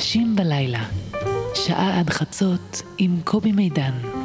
אנשים בלילה, שעה עד חצות עם קובי מידן.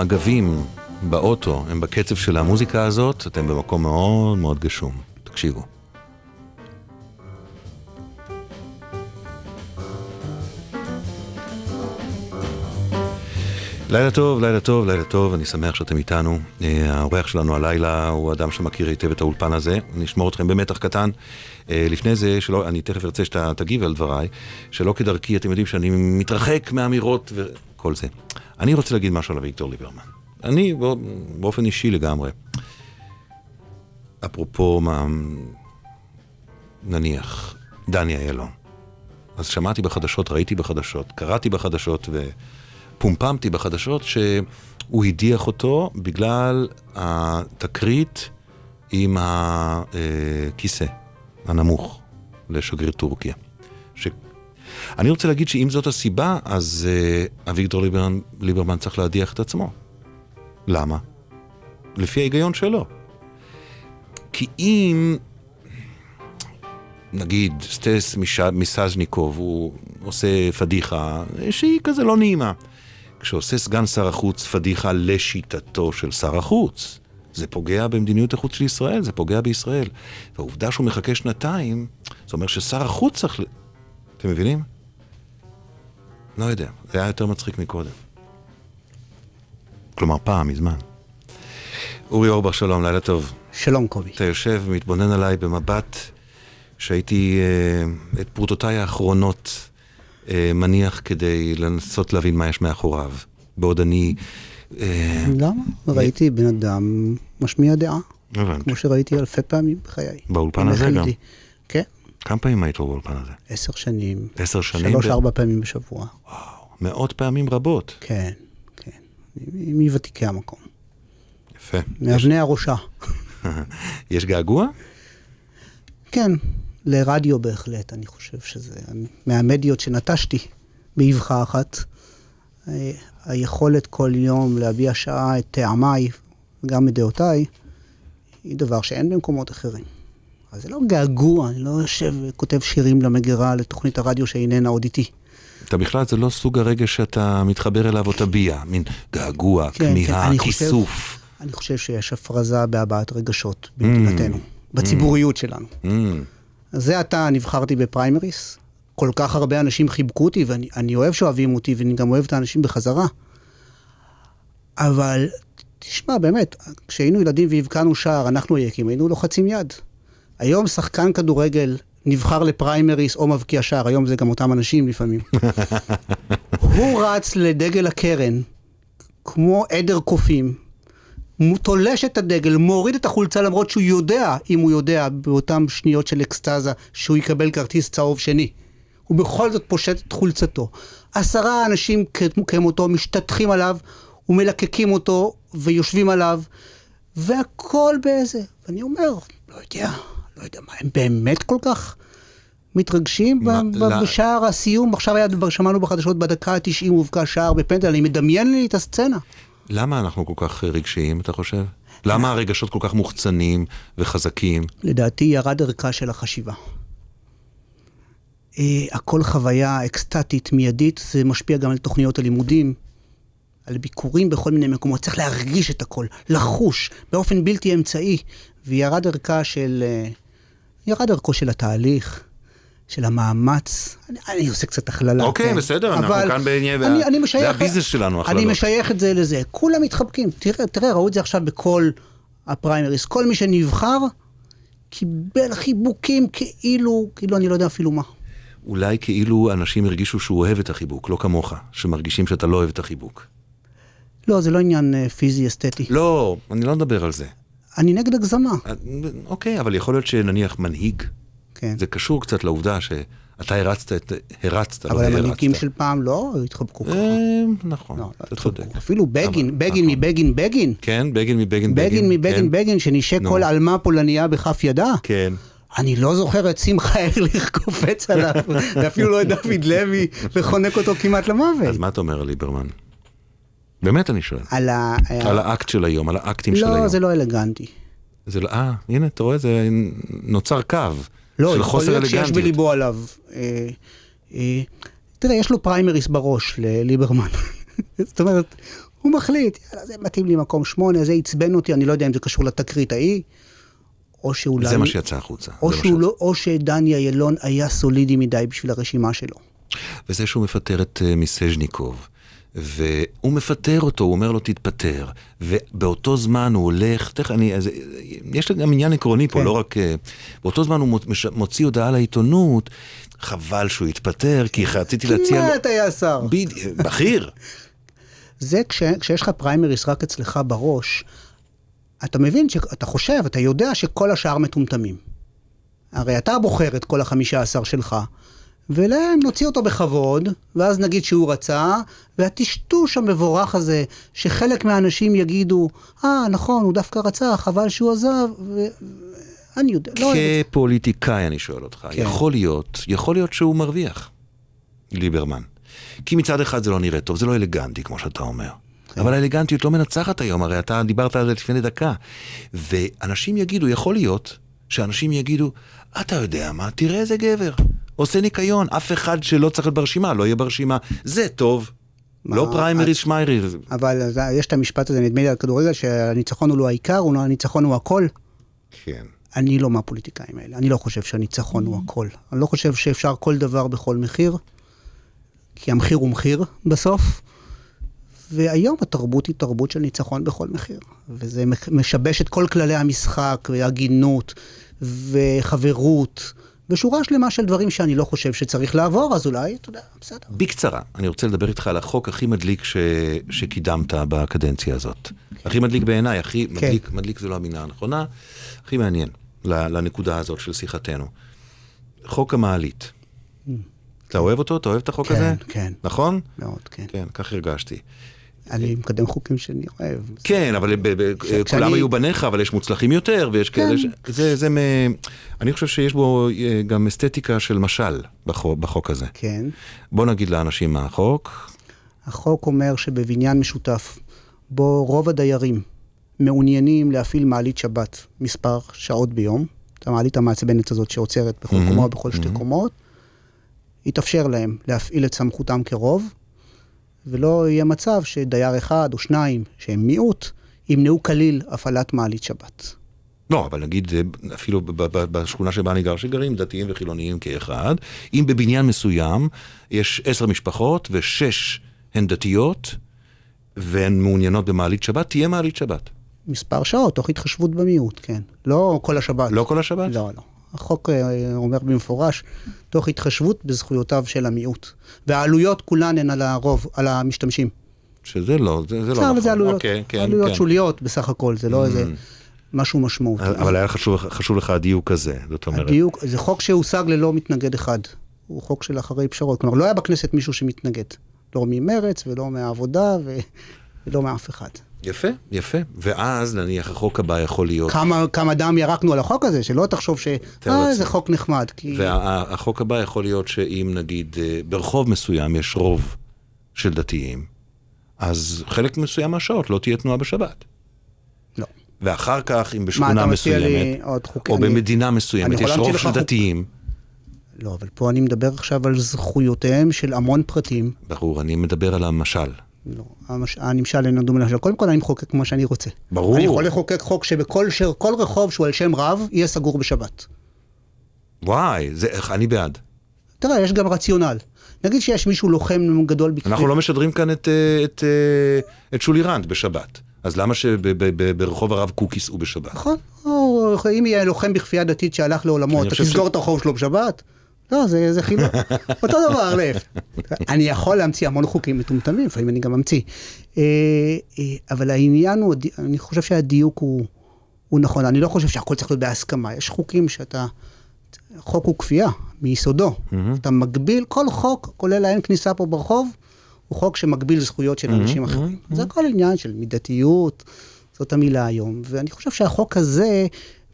המגבים באוטו הם בקצב של המוזיקה הזאת, אתם במקום מאוד מאוד גשום. תקשיבו. לילה טוב, לילה טוב, לילה טוב, אני שמח שאתם איתנו. אה, האורח שלנו הלילה הוא אדם שמכיר היטב את האולפן הזה, אני אשמור אתכם במתח קטן. אה, לפני זה, שלא, אני תכף ארצה שאתה תגיב על דבריי, שלא כדרכי, אתם יודעים שאני מתרחק מאמירות וכל זה. אני רוצה להגיד משהו על אביגדור ליברמן. אני באופן אישי לגמרי. אפרופו מה... נניח, דני אילון. אז שמעתי בחדשות, ראיתי בחדשות, קראתי בחדשות ופומפמתי בחדשות שהוא הדיח אותו בגלל התקרית עם הכיסא הנמוך לשגריר טורקיה. אני רוצה להגיד שאם זאת הסיבה, אז uh, אביגדור ליברמן, ליברמן צריך להדיח את עצמו. למה? לפי ההיגיון שלו. כי אם, נגיד, סטס מסז'ניקוב, הוא עושה פדיחה שהיא כזה לא נעימה. כשעושה סגן שר החוץ פדיחה לשיטתו של שר החוץ, זה פוגע במדיניות החוץ של ישראל, זה פוגע בישראל. והעובדה שהוא מחכה שנתיים, זה אומר ששר החוץ צריך... אתם מבינים? לא יודע, זה היה יותר מצחיק מקודם. כלומר, פעם, מזמן. אורי אורבך, שלום, לילה טוב. שלום, קובי. אתה יושב ומתבונן עליי במבט שהייתי אה, את פרוטותיי האחרונות אה, מניח כדי לנסות להבין מה יש מאחוריו. בעוד אני... אה, למה? ראיתי בן אדם משמיע דעה. הבנתי. כמו שראיתי אלפי פעמים בחיי. באולפן הזה גם? כמה פעמים היית באולפן הזה? עשר שנים. עשר שנים? שלוש-ארבע פעמים בשבוע. וואו, מאות פעמים רבות. כן, כן. מוותיקי המקום. יפה. מאבני הראשה. יש געגוע? כן, לרדיו בהחלט, אני חושב שזה מהמדיות שנטשתי באבחה אחת. היכולת כל יום להביע שעה את טעמיי, גם את דעותיי, היא דבר שאין במקומות אחרים. אז זה לא געגוע, אני לא יושב וכותב שירים למגירה לתוכנית הרדיו שאיננה עוד איתי. אתה בכלל, זה לא סוג הרגש שאתה מתחבר אליו או תביע, מין געגוע, כן, כמיהה, כן, כיסוף. חושב, אני חושב שיש הפרזה בהבעת רגשות במדינתנו, mm, בציבוריות mm, שלנו. Mm. זה עתה נבחרתי בפריימריס, כל כך הרבה אנשים חיבקו אותי, ואני אוהב שאוהבים אותי, ואני גם אוהב את האנשים בחזרה. אבל, תשמע, באמת, כשהיינו ילדים והבקענו שער, אנחנו היקים, היינו לוחצים יד. היום שחקן כדורגל נבחר לפריימריס או מבקיע שער, היום זה גם אותם אנשים לפעמים. הוא רץ לדגל הקרן, כמו עדר קופים, תולש את הדגל, מוריד את החולצה למרות שהוא יודע, אם הוא יודע, באותן שניות של אקסטזה, שהוא יקבל כרטיס צהוב שני. הוא בכל זאת פושט את חולצתו. עשרה אנשים כמותו משתטחים עליו ומלקקים אותו ויושבים עליו, והכל באיזה. ואני אומר, לא יודע, לא יודע מה, הם באמת כל כך מתרגשים מה, ב- בשער הסיום? עכשיו היה, שמענו בחדשות בדקה ה-90 הובקע שער בפנדל, אני מדמיין לי את הסצנה. למה אנחנו כל כך רגשיים, אתה חושב? למה הרגשות כל כך מוחצנים וחזקים? לדעתי ירד ערכה של החשיבה. הכל חוויה אקסטטית, מיידית, זה משפיע גם על תוכניות הלימודים, על ביקורים בכל מיני מקומות. צריך להרגיש את הכל, לחוש, באופן בלתי אמצעי. וירד ערכה של... ירד ערכו של התהליך, של המאמץ. אני, אני עושה קצת הכללה. אוקיי, כן. בסדר, אנחנו כאן בעניין, אני, אני משייך, זה הביזנס שלנו, הכללות. אני משייך את זה לזה. כולם מתחבקים. תראה, תראה, ראו את זה עכשיו בכל הפריימריס. כל מי שנבחר, קיבל חיבוקים כאילו, כאילו אני לא יודע אפילו מה. אולי כאילו אנשים הרגישו שהוא אוהב את החיבוק, לא כמוך, שמרגישים שאתה לא אוהב את החיבוק. לא, זה לא עניין אה, פיזי אסתטי. לא, אני לא מדבר על זה. אני נגד הגזמה. אה, אוקיי, אבל יכול להיות שנניח מנהיג, כן. זה קשור קצת לעובדה שאתה הרצת, את- הרצת, לא אבל הרצת. המנהיגים של פעם לא התחבקו ככה. אה, נכון, לא, לא אתה. צודק. אפילו בגין, אבל- בגין. מבגין בגין. כן, בגין מבגין בגין מבגין כן, בגין, שנשק. כל עלמה פולניה בכף ידה. כן. אני לא זוכר את שמחה ארליך קופץ עליו, ואפילו לא את דוד לוי, וחונק אותו כמעט אז למוות. מה אתה אומר על ליברמן? באמת אני שואל. על ה... על האקט של היום, על האקטים של היום. לא, זה לא אלגנטי. זה לא, אה, הנה, אתה רואה, זה נוצר קו לא, של יכול חוסר להיות שיש אלגנטיות. בליבו עליו. אה, אה, תראה, יש לו פריימריס בראש לליברמן. זאת אומרת, הוא מחליט, יאללה, זה מתאים לי מקום שמונה, זה עצבן אותי, אני לא יודע אם זה קשור לתקרית ההיא, או שאולי... זה מה שיצא החוצה. או, שהוא שיצא. לא, או שדני אילון היה סולידי מדי בשביל הרשימה שלו. וזה שהוא מפטר את אה, מיסז'ניקוב, והוא מפטר אותו, הוא אומר לו תתפטר, ובאותו זמן הוא הולך, תכף אני, אז, יש גם עניין עקרוני פה, כן. לא רק... אה, באותו זמן הוא מוציא הודעה לעיתונות, חבל שהוא יתפטר, כי רציתי להציע לו... כמעט היה שר. בדיוק, בכיר. זה כש, כשיש לך פריימריס רק אצלך בראש, אתה מבין, אתה חושב, אתה יודע שכל השאר מטומטמים. הרי אתה בוחר את כל החמישה עשר שלך, ולהם נוציא אותו בכבוד, ואז נגיד שהוא רצה, והטשטוש המבורך הזה, שחלק מהאנשים יגידו, אה, נכון, הוא דווקא רצה, חבל שהוא עזב, ואני יודע, לא. כפוליטיקאי אני שואל אותך, כן. יכול להיות, יכול להיות שהוא מרוויח, ליברמן. כי מצד אחד זה לא נראה טוב, זה לא אלגנטי כמו שאתה אומר. כן. אבל האלגנטיות לא מנצחת היום, הרי אתה דיברת על זה לפני דקה. ואנשים יגידו, יכול להיות שאנשים יגידו, אתה יודע מה, תראה איזה גבר, עושה ניקיון, אף אחד שלא צריך להיות ברשימה, לא יהיה ברשימה, זה טוב. מה, לא פריימריז שמייריז. אבל יש את המשפט הזה, נדמה לי על כדורגל, שהניצחון הוא לא העיקר, לא- הניצחון הוא הכל. כן. אני לא מהפוליטיקאים האלה, אני לא חושב שהניצחון הוא הכל. אני לא חושב שאפשר כל דבר בכל מחיר, כי המחיר הוא מחיר בסוף. והיום התרבות היא תרבות של ניצחון בכל מחיר. וזה משבש את כל כללי המשחק, והגינות, וחברות, ושורה שלמה של דברים שאני לא חושב שצריך לעבור, אז אולי, אתה יודע, בסדר. בקצרה, אני רוצה לדבר איתך על החוק הכי מדליק ש... שקידמת בקדנציה הזאת. הכי מדליק בעיניי, הכי כן. מדליק, מדליק זו לא המילה הנכונה, הכי מעניין לנקודה הזאת של שיחתנו. חוק המעלית. אתה אוהב אותו? אתה אוהב את החוק כן, הזה? כן. נכון? מאוד, כן. כן, כך הרגשתי. אני מקדם חוקים שאני אוהב. כן, אבל כשאני- כולם היו בניך, אבל יש מוצלחים יותר, ויש כאלה ש... זה, מ... אני חושב שיש בו אה, גם אסתטיקה של משל בחוק, הזה. כן. בוא נגיד לאנשים מה החוק. החוק אומר שבבניין משותף, בו רוב הדיירים מעוניינים להפעיל מעלית שבת מספר שעות ביום, את המעלית המעצבנת הזאת שעוצרת בכל קומה בכל שתי. קומות, יתאפשר להם להפעיל את סמכותם כרוב, ולא יהיה מצב שדייר אחד או שניים, שהם מיעוט, ימנעו כליל הפעלת מעלית שבת. לא, אבל נגיד אה, אפילו בשכונה שבה אני גר, שגרים דתיים וחילוניים כאחד, אם בבניין מסוים יש עשר משפחות ושש הן דתיות והן מעוניינות במעלית שבת, תהיה מעלית שבת. מספר שעות, תוך התחשבות במיעוט, כן. לא כל השבת. לא כל השבת? לא, לא. החוק אה, אומר במפורש, תוך התחשבות בזכויותיו של המיעוט. והעלויות כולן הן על הרוב, על המשתמשים. שזה לא, זה, זה לא נכון. זה עלויות, אוקיי, כן, עלויות כן. שוליות בסך הכל, זה לא איזה משהו משמעותי. אבל היה חשוב, חשוב לך הדיוק הזה, זאת אומרת. הדיוק, זה חוק שהושג ללא מתנגד אחד. הוא חוק של אחרי פשרות. כלומר, לא היה בכנסת מישהו שמתנגד. לא ממרץ ולא מהעבודה ו... ולא מאף אחד. יפה, יפה. ואז נניח החוק הבא יכול להיות, כמה, כמה דם ירקנו על החוק הזה, שלא תחשוב ש... אה. זה חוק נחמד. כי... והחוק הבא יכול להיות שאם נגיד אה, ברחוב מסוים יש רוב של דתיים, אז חלק מסוים מהשעות לא תהיה תנועה בשבת. לא. ואחר כך, אם מה, בשכונה לי מסוימת, חוקי... או אני- במדינה מסוימת, יש רוב של חוק. דתיים, לא, אבל פה אני מדבר עכשיו על זכויותיהם של המון פרטים. ברור, אני מדבר על המשל. לא. הנמשל אינו דומה למשל. קודם כל אני מחוקק כמו שאני רוצה. ברור. אני יכול לחוקק חוק שבכל ש... כל רחוב שהוא על שם רב, יהיה סגור בשבת. וואי, זה, אני בעד. תראה, יש גם רציונל. נגיד שיש מישהו לוחם גדול. אנחנו לא משדרים כאן את, אה, את, אה, את שולי רנד בשבת. אז למה שברחוב הרב קוק ייסעו בשבת? נכון, או אם יהיה לוחם בכפייה דתית שהלך לעולמו, אתה חושב ש- תסגור את הרחוב שלו בשבת? לא, זה, זה חילוק. אותו דבר, להפך. אני יכול להמציא המון חוקים מטומטמים, לפעמים אני גם ממציא. אה, אה, אבל העניין הוא, אני חושב שהדיוק הוא, הוא נכון. אני לא חושב שהכל צריך להיות בהסכמה. יש חוקים שאתה... חוק הוא כפייה, מיסודו. אתה מגביל, כל חוק, כולל האין כניסה פה ברחוב, הוא חוק שמגביל זכויות של אנשים אחרים. זה הכל עניין של מידתיות, זאת המילה היום. ואני חושב שהחוק הזה,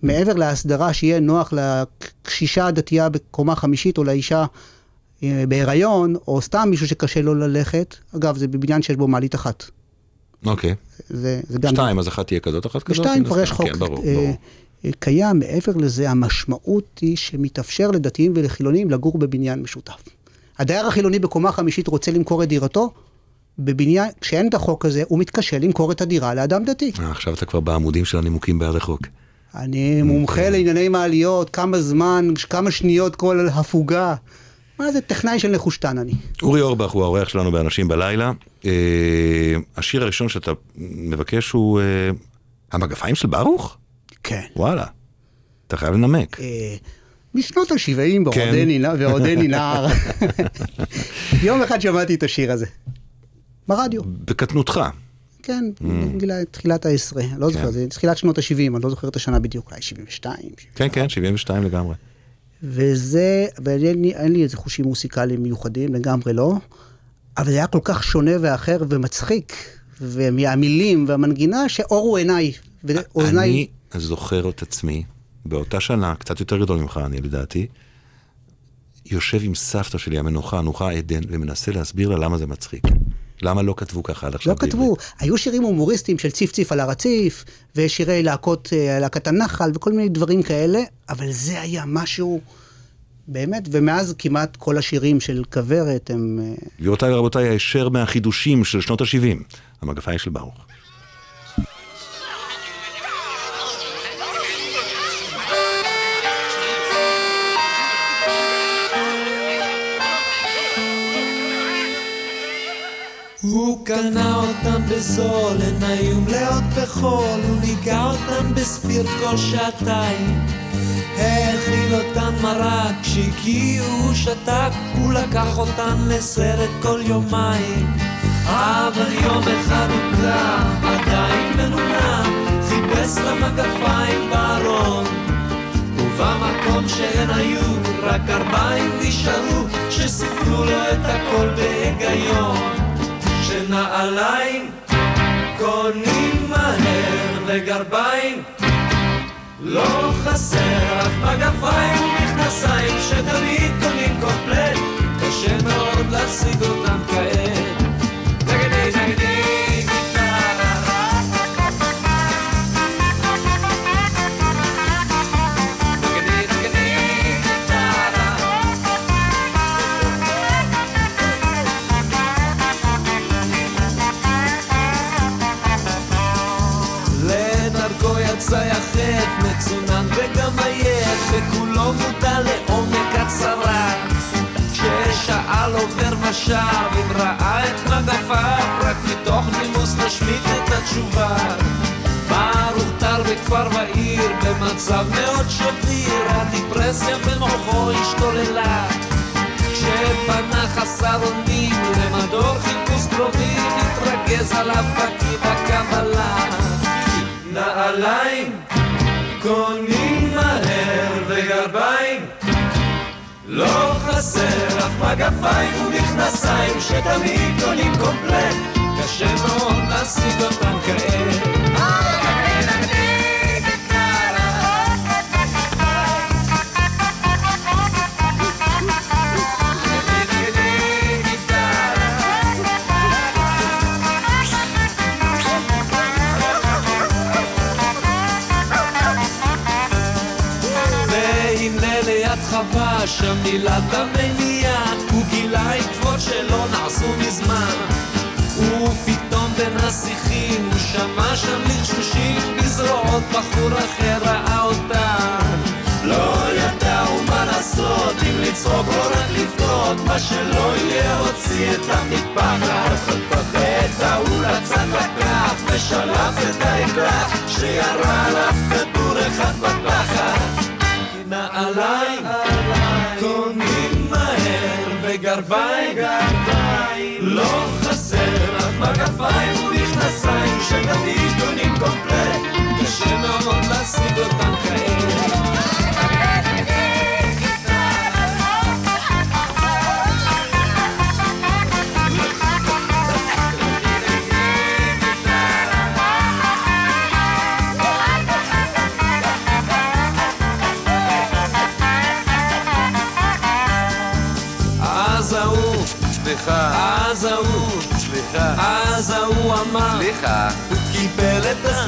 מעבר להסדרה שיהיה נוח לקשישה הדתייה בקומה חמישית, או לאישה אה, בהיריון, או סתם מישהו שקשה לו ללכת, אגב, זה בבניין שיש בו מעלית אחת. אוקיי. זה, זה גם... שתיים, אז אחת תהיה כזאת, אחת כזאת. ושתיים מן כבר יש הסתם. חוק כן, ברור, אה, ברור. אה, קיים. מעבר לזה, המשמעות היא שמתאפשר לדתיים ולחילונים לגור בבניין משותף. הדייר החילוני בקומה חמישית רוצה למכור את דירתו, בבניין, כשאין את החוק הזה, הוא מתקשה למכור את הדירה לאדם דתי. עכשיו אתה כבר בעמודים של הנימוקים בעד החוק. אני מומחה לענייני מעליות, כמה זמן, כמה שניות כל הפוגה. מה זה טכנאי של נחושתן אני. אורי אורבך הוא האורח שלנו באנשים בלילה. אה, השיר הראשון שאתה מבקש הוא אה, המגפיים של ברוך? כן. וואלה. אתה חייב לנמק. אה, משנות ה-70 כן. בעודני נע- ועודני נער. יום אחד שמעתי את השיר הזה. ברדיו. בקטנותך. כן, בגיל תחילת העשרה, לא זוכר, זה תחילת שנות ה-70, אני לא זוכר את השנה בדיוק, אולי 72. כן, כן, 72 לגמרי. וזה, ואין לי, אין לי איזה חושים מוסיקליים מיוחדים, לגמרי לא, אבל זה היה כל כך שונה ואחר ומצחיק, ומהמילים והמנגינה, שאורו עיניי, ואוזניי... אני זוכר את עצמי, באותה שנה, קצת יותר גדול ממך, אני לדעתי, יושב עם סבתא שלי, המנוחה, הנוחה עדן, ומנסה להסביר לה למה זה מצחיק. למה לא כתבו ככה עד עכשיו לא כתבו, היו שירים הומוריסטיים של ציף ציף על הרציף, ושירי להקות, אה, להקת הנחל, וכל מיני דברים כאלה, אבל זה היה משהו, באמת, ומאז כמעט כל השירים של כוורת הם... אה, גבירותיי ורבותיי, הישר מהחידושים של שנות ה-70, המגפיים של ברוך. קנה אותם בזול, הן היו מלאות בחול, הוא ניגע אותם בספיר כל שעתיים. האכיל אותן מרק, כשהגיעו הוא שתק, הוא לקח אותן לסרט כל יומיים. אבל יום אחד הוא קם, עדיין מנומנם, חיפש למגפיים בארון. ובמקום שהן היו, רק ארבעים נשארו, שסיפרו לו את הכל בהיגיון. שנעליים קונים מהר וגרביים. לא חסר, אך מגפיים ומכנסיים שתמיד קונים קומפלט. קשה מאוד להשיג אותם כעת ושב, אם ראה את מגפיו, רק מתוך נימוס נשמיט את התשובה. ברוך טר בכפר ועיר, במצב מאוד שביר, הדיפרסיה במוחו השתוללה. כשפנה חסר אונים למדור חיפוש קרובים, התרכז עליו בקיא בקבלה. נעליים קונים לא חסר אף מגפיים ומכנסיים שתמיד קונים קומפלט. קשה מאוד להשיג אותם כעת שם מילת המניעה הוא גילה עקבות שלא נעשו מזמן. ופתאום בין השיחים הוא שמע שם לחשושים בזרועות בחור אחר ראה אותה. לא ידע הוא מה לעשות אם לצחוק או רק לבכות מה שלא יהיה הוציא את המטפחת את ההוא לצד לקח ושלף את האקדח שירה עליו כדור אחד כתפיים, לא חסר לך מגפיים ומכנסיים שגם עיתונים קומפלט, קשה מאוד להשיג אותם כעת.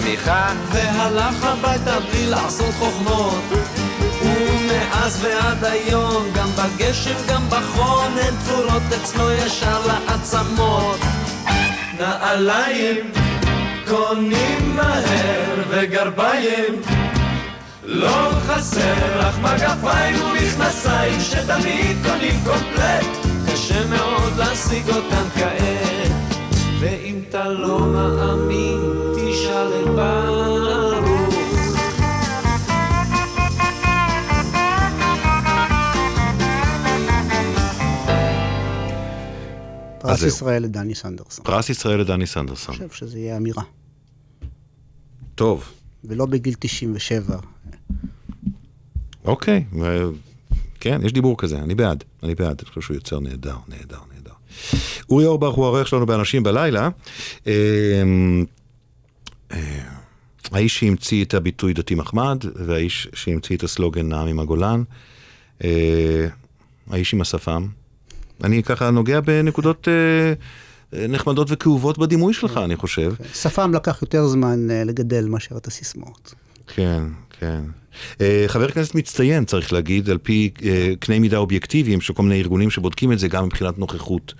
את השמיכה, והלך הביתה בלי לעשות חוכמות. ומאז ועד היום, גם בגשם, גם בחון, הן תפורות אצלו ישר לעצמות. נעליים קונים מהר וגרביים לא חסר לך מגפיים ומכנסיים שתמיד קונים קומפלט קשה מאוד להשיג אותם כעת ואם אתה לא מאמין תשאל את ברוך פרס. ישראל לדני סנדרסון. פרס ישראל לדני סנדרסון. אני חושב שזה יהיה אמירה. טוב, ולא בגיל 97. אוקיי. ו- כן, יש דיבור כזה, אני בעד, אני בעד. אני חושב שהוא יוצר נהדר, נהדר, נהדר. אורי אורבך הוא העורך שלנו באנשים בלילה. אה, אה, האיש שהמציא את הביטוי דתי מחמד, והאיש שהמציא את הסלוגן נעם עם הגולן. אה, האיש עם השפם. אני ככה נוגע בנקודות אה, נחמדות וכאובות בדימוי שלך, אני חושב. שפם לקח יותר זמן לגדל מאשר את הסיסמאות. כן, כן. אה, חבר כנסת מצטיין, צריך להגיד, על פי אה, קנה מידה אובייקטיביים של כל מיני ארגונים שבודקים את זה, גם מבחינת נוכחות,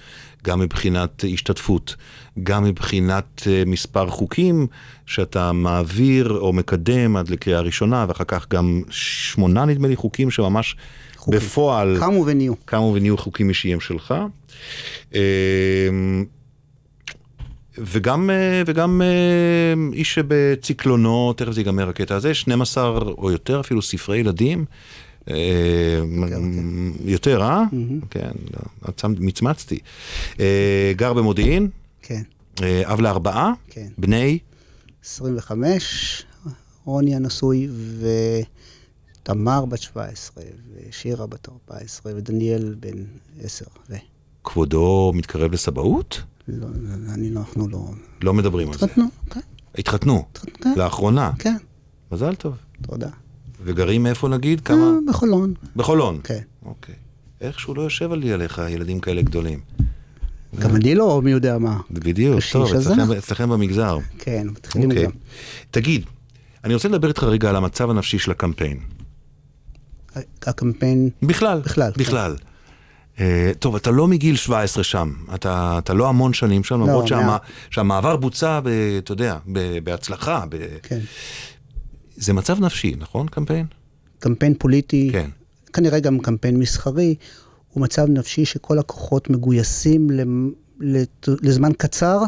גם מבחינת השתתפות, גם מבחינת אה, מספר חוקים שאתה מעביר או מקדם עד לקריאה ראשונה, ואחר כך גם שמונה, נדמה לי, חוקים שממש חוקים. בפועל... קמו ונהיו. קמו ונהיו חוקים אישיים שלך. וגם, אה, וגם אה, איש שבציקלונו, תכף זה ייגמר הקטע הזה, 12 או יותר אפילו ספרי ילדים. אה, יותר, אה? כן, לא, מצמצתי. גר במודיעין, כן. אב לארבעה, כן. בני, 25, רוני הנשוי, ותמר בת 17, ושירה בת 14, ודניאל בן 10. ו... כבודו מתקרב לסבאות? לא, אני לא, אנחנו לא... לא מדברים על זה. התחתנו, כן, התחתנו, כן. לאחרונה. כן, מזל טוב. תודה. וגרים איפה נגיד? כמה? אה, בחולון, בחולון. כן. אוקיי. איכשהו לא יושב לי עליך ילדים כאלה גדולים. גם אני לא מי יודע מה. בדיוק, טוב, אצלכם, במגזר. כן, מתחילים אוקיי. גם. תגיד, אני רוצה לדבר איתך רגע על המצב הנפשי של הקמפיין. הקמפיין, בכלל. בכלל, כן. אה, טוב, אתה לא מגיל 17 שם, אתה, אתה לא המון שנים שם, למרות לא, שהמע, מעט. שהמעבר בוצע, ב, אתה יודע, ב, בהצלחה. ב... כן. זה מצב נפשי, נכון, קמפיין? קמפיין פוליטי, כן. כנראה גם קמפיין מסחרי, הוא מצב נפשי שכל הכוחות מגויסים לזמן קצר,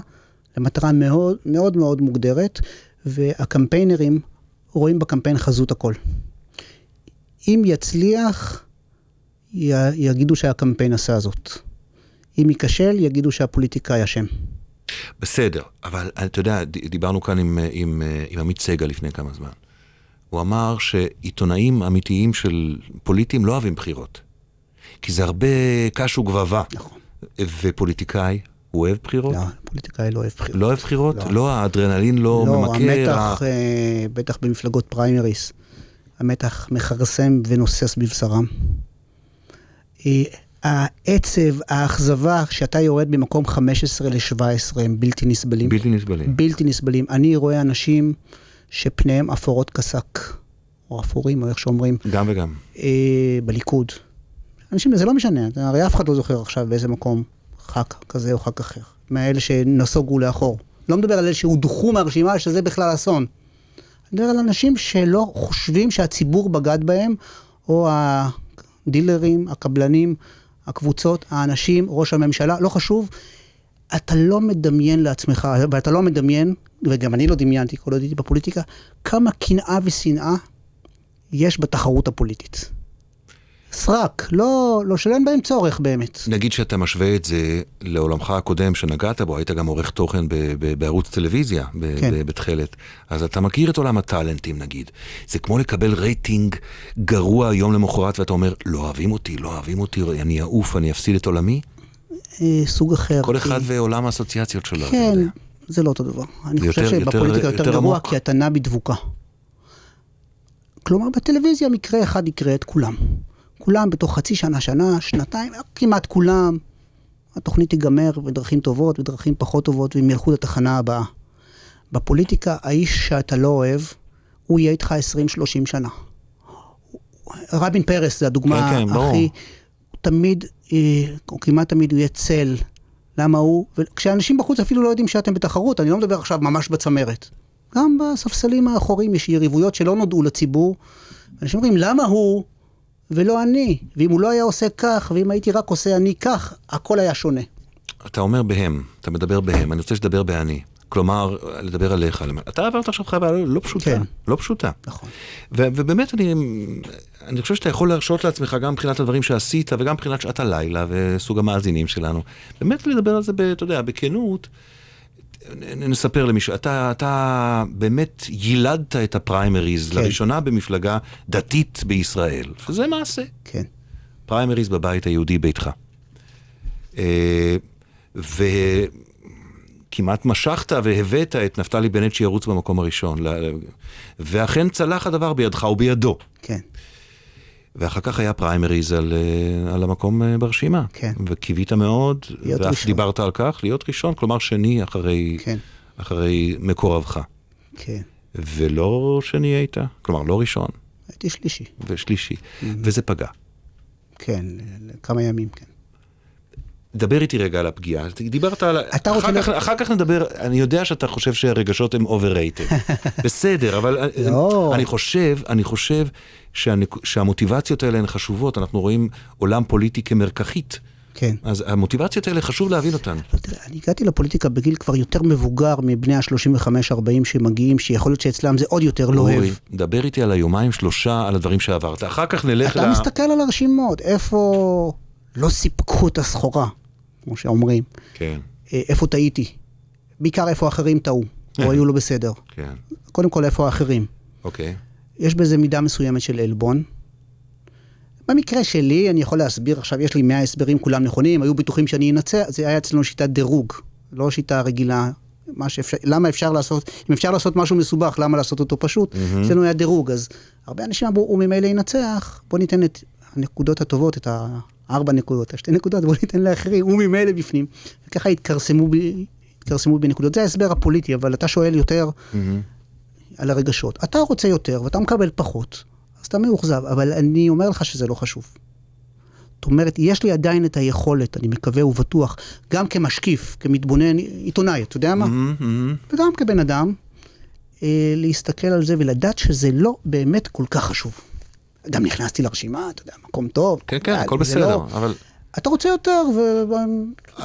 למטרה מאוד מאוד מאוד מוגדרת, והקמפיינרים רואים בקמפיין חזות הכל. אם יצליח, י- יגידו שהקמפיין עשה זאת. אם ייכשל, יגידו שהפוליטיקאי אשם. בסדר, אבל אתה יודע, דיברנו כאן עם, עם, עם עמית סגל לפני כמה זמן. הוא אמר שעיתונאים אמיתיים של פוליטיים לא אוהבים בחירות. כי זה הרבה קש וגבבה. נכון. ופוליטיקאי, הוא אוהב בחירות? לא, פוליטיקאי לא אוהב בחירות. לא אוהב בחירות? לא. לא, האדרנלין לא, לא, ממכר? המתח, ה- אה, בטח במפלגות פריימריס, המתח מכרסם ונוסס בבשרם. אה, העצב, האכזבה, כשאתה יורד במקום 15 ל-17, הם בלתי נסבלים. בלתי נסבלים. בלתי נסבלים. אני רואה אנשים שפניהם אפורות כשק, או אפורים, או איך שאומרים, גם וגם. אה, בליכוד. אנשים, זה לא משנה, הרי אף אחד לא זוכר עכשיו באיזה מקום ח"כ כזה או ח"כ אחר, מהאלה שנסוגו לאחור. לא מדבר על אלה שהודחו מהרשימה, שזה בכלל אסון. אני מדבר על אנשים שלא חושבים שהציבור בגד בהם, או הדילרים, הקבלנים, הקבוצות, האנשים, ראש הממשלה, לא חשוב. אתה לא מדמיין לעצמך, ואתה לא מדמיין, וגם אני לא דמיינתי כל עוד הייתי בפוליטיקה, כמה קנאה ושנאה יש בתחרות הפוליטית. סרק, לא, לא שאין בהם צורך באמת. נגיד שאתה משווה את זה לעולמך הקודם שנגעת בו, היית גם עורך תוכן ב- ב- בערוץ טלוויזיה, ב- כן. ב- בתכלת. אז אתה מכיר את עולם הטאלנטים נגיד. זה כמו לקבל רייטינג גרוע יום למחרת ואתה אומר, לא אוהבים אותי, לא אוהבים אותי, אני אעוף, אני אפסיד את עולמי. אה, סוג אחר. כל כי- אחד ועולם האסוציאציות שלו, אתה כן, יודע. זה לא אותו דבר. אני יותר- חושב יותר- שבפוליטיקה יותר יותר גרוע, עמוק. כי אתה נע בדבוקה. כלומר, בטלוויזיה מקרה אחד יקרה את כולם. כולם בתוך חצי שנה, שנה, שנתיים, כמעט כולם. התוכנית תיגמר בדרכים טובות, בדרכים פחות טובות, והם ילכו לתחנה הבאה. בפוליטיקה, האיש שאתה לא אוהב, הוא יהיה איתך 20-30 שנה. רבין פרס זה הדוגמה כן, כן. הכי... הוא תמיד, אה, או כמעט תמיד הוא יהיה צל. למה הוא? וכשאנשים בחוץ אפילו לא יודעים שאתם בתחרות, אני לא מדבר עכשיו ממש בצמרת. גם בספסלים האחוריים יש יריבויות שלא נודעו לציבור. אנשים אומרים, למה הוא ולא אני? ואם הוא לא היה עושה כך, ואם הייתי רק עושה אני כך, הכל היה שונה. אתה אומר בהם, אתה מדבר בהם, אני רוצה שתדבר באני. כלומר, לדבר עליך. אתה עברת עכשיו חוויה לא פשוטה, כן. לא פשוטה. נכון. ו- ובאמת אני, אני חושב שאתה יכול להרשות לעצמך גם מבחינת הדברים שעשית וגם מבחינת שעת הלילה וסוג המאזינים שלנו. באמת לדבר על זה, ב, אתה יודע, בכנות. נספר למישהו, אתה, אתה באמת יילדת את הפריימריז כן. לראשונה במפלגה דתית בישראל, שזה מעשה. כן. פריימריז בבית היהודי ביתך. אה, וכמעט משכת והבאת את נפתלי בנט שירוץ במקום הראשון. ואכן צלח הדבר בידך ובידו. כן. ואחר כך היה פריימריז על, אה, על המקום אה, ברשימה. כן. וקיווית מאוד, ואף ראשון. דיברת על כך, להיות ראשון, כלומר שני אחרי, כן. אחרי מקורבך. כן. ולא שני היית, כלומר לא ראשון, הייתי שלישי. ושלישי. Mm-hmm. וזה פגע. כן, לכמה ימים, כן. דבר איתי רגע על הפגיעה. דיברת על... אתה רוצה אחר, כך, ל- אחר כך נדבר, אני יודע שאתה חושב שהרגשות הם overrated. בסדר, אבל לא. אני חושב, אני חושב שהנק... שהמוטיבציות האלה הן חשובות. אנחנו רואים עולם פוליטי כמרקחית. כן. אז המוטיבציות האלה, חשוב להבין אותן. לא, תראה, אני הגעתי לפוליטיקה בגיל כבר יותר מבוגר מבני ה-35-40 שמגיעים, שיכול להיות שאצלם זה עוד יותר לא אוהב. אורי, דבר איתי על היומיים שלושה, על הדברים שעברת. אחר כך נלך אתה מסתכל על הרשימות, איפה לא סיפקו את הסחורה, כמו שאומרים, כן, אה, איפה טעיתי, בעיקר איפה אחרים טעו, או היו לא בסדר. כן, קודם כל, איפה האחרים. אוקיי. יש בזה מידה מסוימת של עלבון. במקרה שלי, אני יכול להסביר עכשיו, יש לי 100 הסברים, כולם נכונים, היו בטוחים שאני אנצח, זה היה אצלנו שיטת דירוג, לא שיטה רגילה. מה שאפשר, למה אפשר לעשות, אם אפשר לעשות משהו מסובך, למה לעשות אותו פשוט? Mm-hmm. אצלנו היה דירוג, אז הרבה אנשים אמרו, הוא ממילא ינצח, בוא ניתן את הנקודות הטובות, את הארבע נקודות, השתי נקודות, בוא ניתן לאחרים, הוא ממילא בפנים. וככה התכרסמו התכרסמו בנקודות. זה ההסבר הפוליטי, אבל אתה שואל יותר Mm-hmm. על הרגשות. אתה רוצה יותר ואתה מקבל פחות, אז אתה מאוכזב, אבל אני אומר לך שזה לא חשוב. זאת אומרת, יש לי עדיין את היכולת, אני מקווה ובטוח, גם כמשקיף, כמתבונן, עיתונאי, אתה יודע מה? מהמם, מהמם. וגם כבן אדם, אה, להסתכל על זה ולדעת שזה לא באמת כל כך חשוב. גם נכנסתי לרשימה, אתה יודע, מקום טוב. כן, כן, הכל בסדר, לא- אבל אתה רוצה יותר, ו...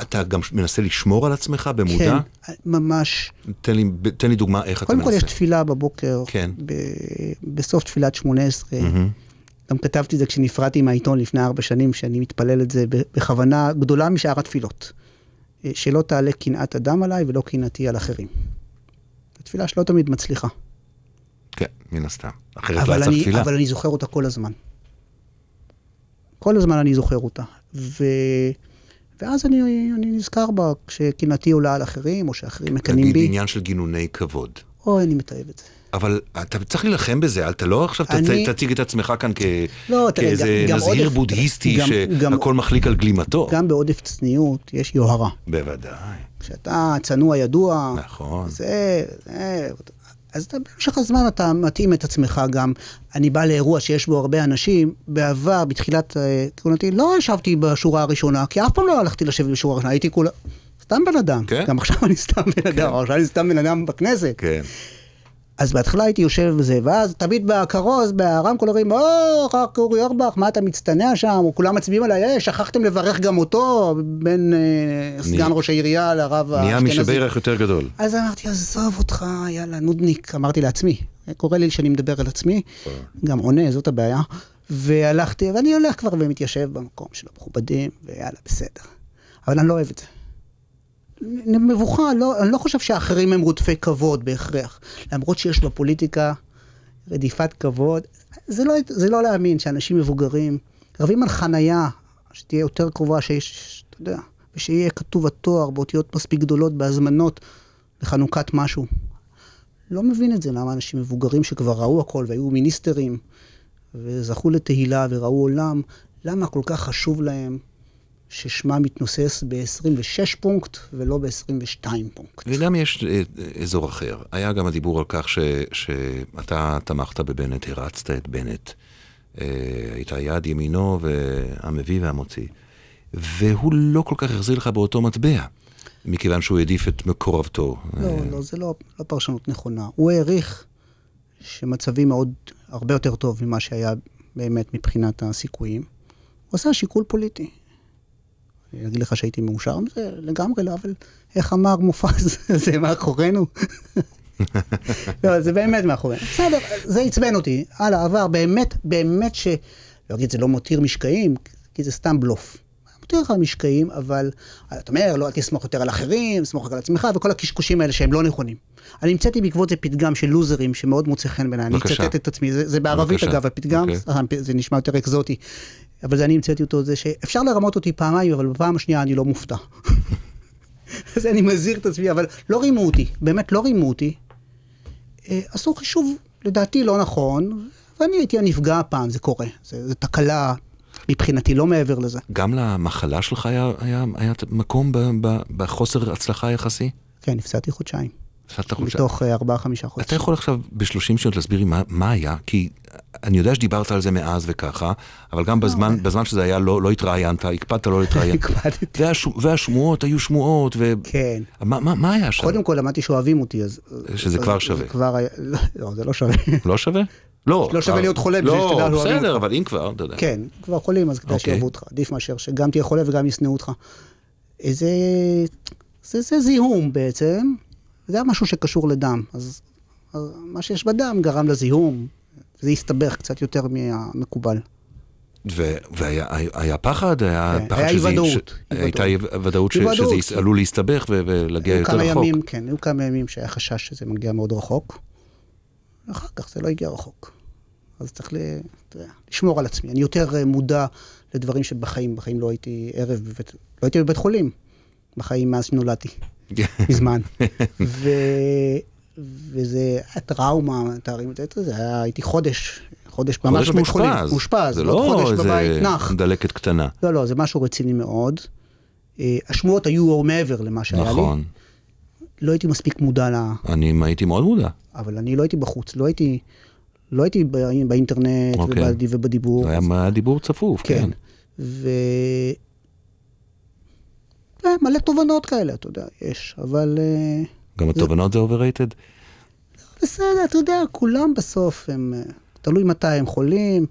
אתה גם מנסה לשמור על עצמך במודע? כן, ממש. תן לי, תן לי דוגמה איך אתה קודם מנסה. כל יש תפילה בבוקר, כן. ב... בסוף תפילת שמונה עשרה. גם כתבתי את זה כשנפרדתי מהעיתון לפני ארבע שנים, שאני מתפלל את זה בכוונה גדולה משאר התפילות. אה, שלא תעלה קנאת אדם עליי ולא קנאתי על אחרים. תפילה שלא תמיד מצליחה. כן, מן הסתם. אחרת לא היה צריך תפילה. אבל אני זוכר אותה כל הזמן. כל הזמן אני זוכר אותה. ו... ואז אני, אני נזכר בה כשקנאתי עולה על אחרים, או שאחרים מקנאים נגיד בי. עניין של גינוני כבוד. אוי, אני מתעב את זה. אבל אתה צריך להילחם בזה, אתה לא עכשיו אני- תציג את עצמך כאן כ- לא, כאיזה גם- גם נזהיר עודף- בודהיסטי גם- גם- שהכל מחליק על גלימתו. גם בעודף צניעות יש יוהרה. בוודאי, כשאתה צנוע ידוע, נכון. זה, זה, אז אתה, במשך הזמן אתה מתאים את עצמך גם. אני בא לאירוע שיש בו הרבה אנשים, בעבר, בתחילת אה, כהונתי, לא ישבתי בשורה הראשונה, כי אף פעם לא הלכתי לשבת בשורה הראשונה, הייתי כולה... סתם בן אדם, כן. גם עכשיו אני סתם בן אדם, עכשיו אני סתם בן אדם בכנסת. כן. אז בהתחלה הייתי יושב בזה, ואז תמיד בכרוז, ברמקול אומרים, או, רק אורי אורבך, מה אתה מצטנע שם? כולם מצביעים עליי, אה, שכחתם לברך גם אותו, בין אה, סגן נהיה- ראש העירייה לרב נהיה האשכנזי. משברך יותר גדול. אז אמרתי, עזוב אותך, יאללה, נודניק, אמרתי לעצמי. קורה לי שאני מדבר על עצמי, גם עונה, זאת הבעיה. והלכתי, ואני הולך כבר ומתיישב במקום של המכובדים, ויאללה, בסדר. אבל אני לא אוהב את זה. מבוכה, לא, אני לא חושב שהאחרים הם רודפי כבוד בהכרח. למרות שיש בפוליטיקה רדיפת כבוד, זה לא, זה לא להאמין שאנשים מבוגרים רבים על חנייה, שתהיה יותר קרובה, שיש, אתה יודע, ושיהיה כתוב התואר באותיות מספיק גדולות בהזמנות לחנוכת משהו. לא מבין את זה, למה אנשים מבוגרים שכבר ראו הכל והיו מיניסטרים וזכו לתהילה וראו עולם, למה כל כך חשוב להם ששמה מתנוסס ב-26 פונקט ולא ב-22 פונקט. וגם יש אה, אזור אחר. היה גם הדיבור על כך ש, שאתה תמכת בבנט, הרצת את בנט. אה, היית יד ימינו והמביא והמוציא. והוא לא כל כך החזיר לך באותו מטבע, מכיוון שהוא העדיף את מקורבתו. לא, אה, לא, זה לא, לא פרשנות נכונה. הוא העריך שמצבי מאוד, הרבה יותר טוב ממה שהיה באמת מבחינת הסיכויים. הוא עשה שיקול פוליטי. אגיד לך שהייתי מאושר מזה? לגמרי לא, אבל איך אמר מופז, זה מאחורינו. לא, זה באמת מאחורינו. בסדר, זה עצבן אותי. הלאה, עבר, באמת, באמת ש... לא אגיד, זה לא מותיר משקעים, כי זה סתם בלוף. מותיר לך משקעים, אבל אתה אומר, לא, אל תסמוך יותר על אחרים, סמוך רק על עצמך, וכל הקשקושים האלה שהם לא נכונים. אני המצאתי בעקבות זה פתגם של לוזרים שמאוד מוצא חן בעיניי. אני אצטט את עצמי, זה, זה בערבית בבקשה. אגב, הפתגם, okay. אוקיי. זה נשמע יותר אקזוטי. אבל זה אני המצאתי אותו, זה שאפשר לרמות אותי פעמיים, אבל בפעם השנייה אני לא מופתע. אז אני מזהיר את עצמי, אבל לא רימו אותי, באמת לא רימו אותי. אה, עשו חישוב, לדעתי לא נכון, ואני הייתי הנפגע הפעם, זה קורה. זו תקלה מבחינתי, לא מעבר לזה. גם למחלה שלך היה, היה, היה מקום ב, ב, בחוסר הצלחה יחסי? כן, נפסדתי חודשיים. מתוך אה, ארבעה-חמישה חודשים. אתה יכול עכשיו ב-30 שניות להסביר לי מה, מה היה? כי אני יודע שדיברת על זה מאז וככה, אבל גם בזמן, לא, בזמן שזה היה לא, לא התראיינת, הקפדת לא להתראיין. הקפדתי. והשמוע, והשמועות היו שמועות, ו... כן. מה, מה, מה היה שם? קודם כל למדתי שאוהבים אותי, אז... שזה אז, כבר שווה. זה כבר היה... לא, זה לא שווה. לא שווה? לא. לא שווה להיות חולה בשביל שתדע לא, בסדר, אבל אם כבר, אתה יודע. כן, כבר חולים, אז כדאי אוקיי. שיאהבו אותך. עדיף מאשר שגם תהיה חולה וגם ישנאו אותך. איזה... זה, זה זיהום בעצם, זה היה משהו שקשור לדם. אז, אז מה שיש בדם גרם לזיהום, זה הסתבך קצת יותר מהמקובל. והיה פחד? היה כן, פחד היה אי ודאות. הייתה אי ודאות שזה עלול להסתבך ולהגיע יותר רחוק. ימים, כן, היו כמה ימים שהיה חשש שזה מגיע מאוד רחוק. אחר כך זה לא הגיע רחוק. אז צריך ל... לשמור על עצמי. אני יותר אה, מודע לדברים שבחיים, בחיים לא הייתי ערב בבית, לא הייתי בבית חולים, בחיים מאז שנולדתי, מזמן. ו... וזה היה טראומה, תארים את זה, היה, הייתי חודש, חודש ממש בבית חולים. חודש מאושפז. זה לא איזה דלקת קטנה. לא, לא, זה משהו רציני מאוד. אה, השמועות היו מעבר למה שהיה נכון. לי. נכון. לא הייתי מספיק מודע ל... אני הייתי מאוד מודע. אבל אני לא הייתי בחוץ, לא הייתי, לא הייתי באינטרנט okay. אוקיי. ובדיבור. היה אז... דיבור צפוף, כן. כן. ו... אה, מלא תובנות כאלה, אתה יודע, יש, אבל... אה, גם זה... התובנות זה overrated? בסדר, אתה יודע, כולם בסוף הם... אה, תלוי מתי הם חולים.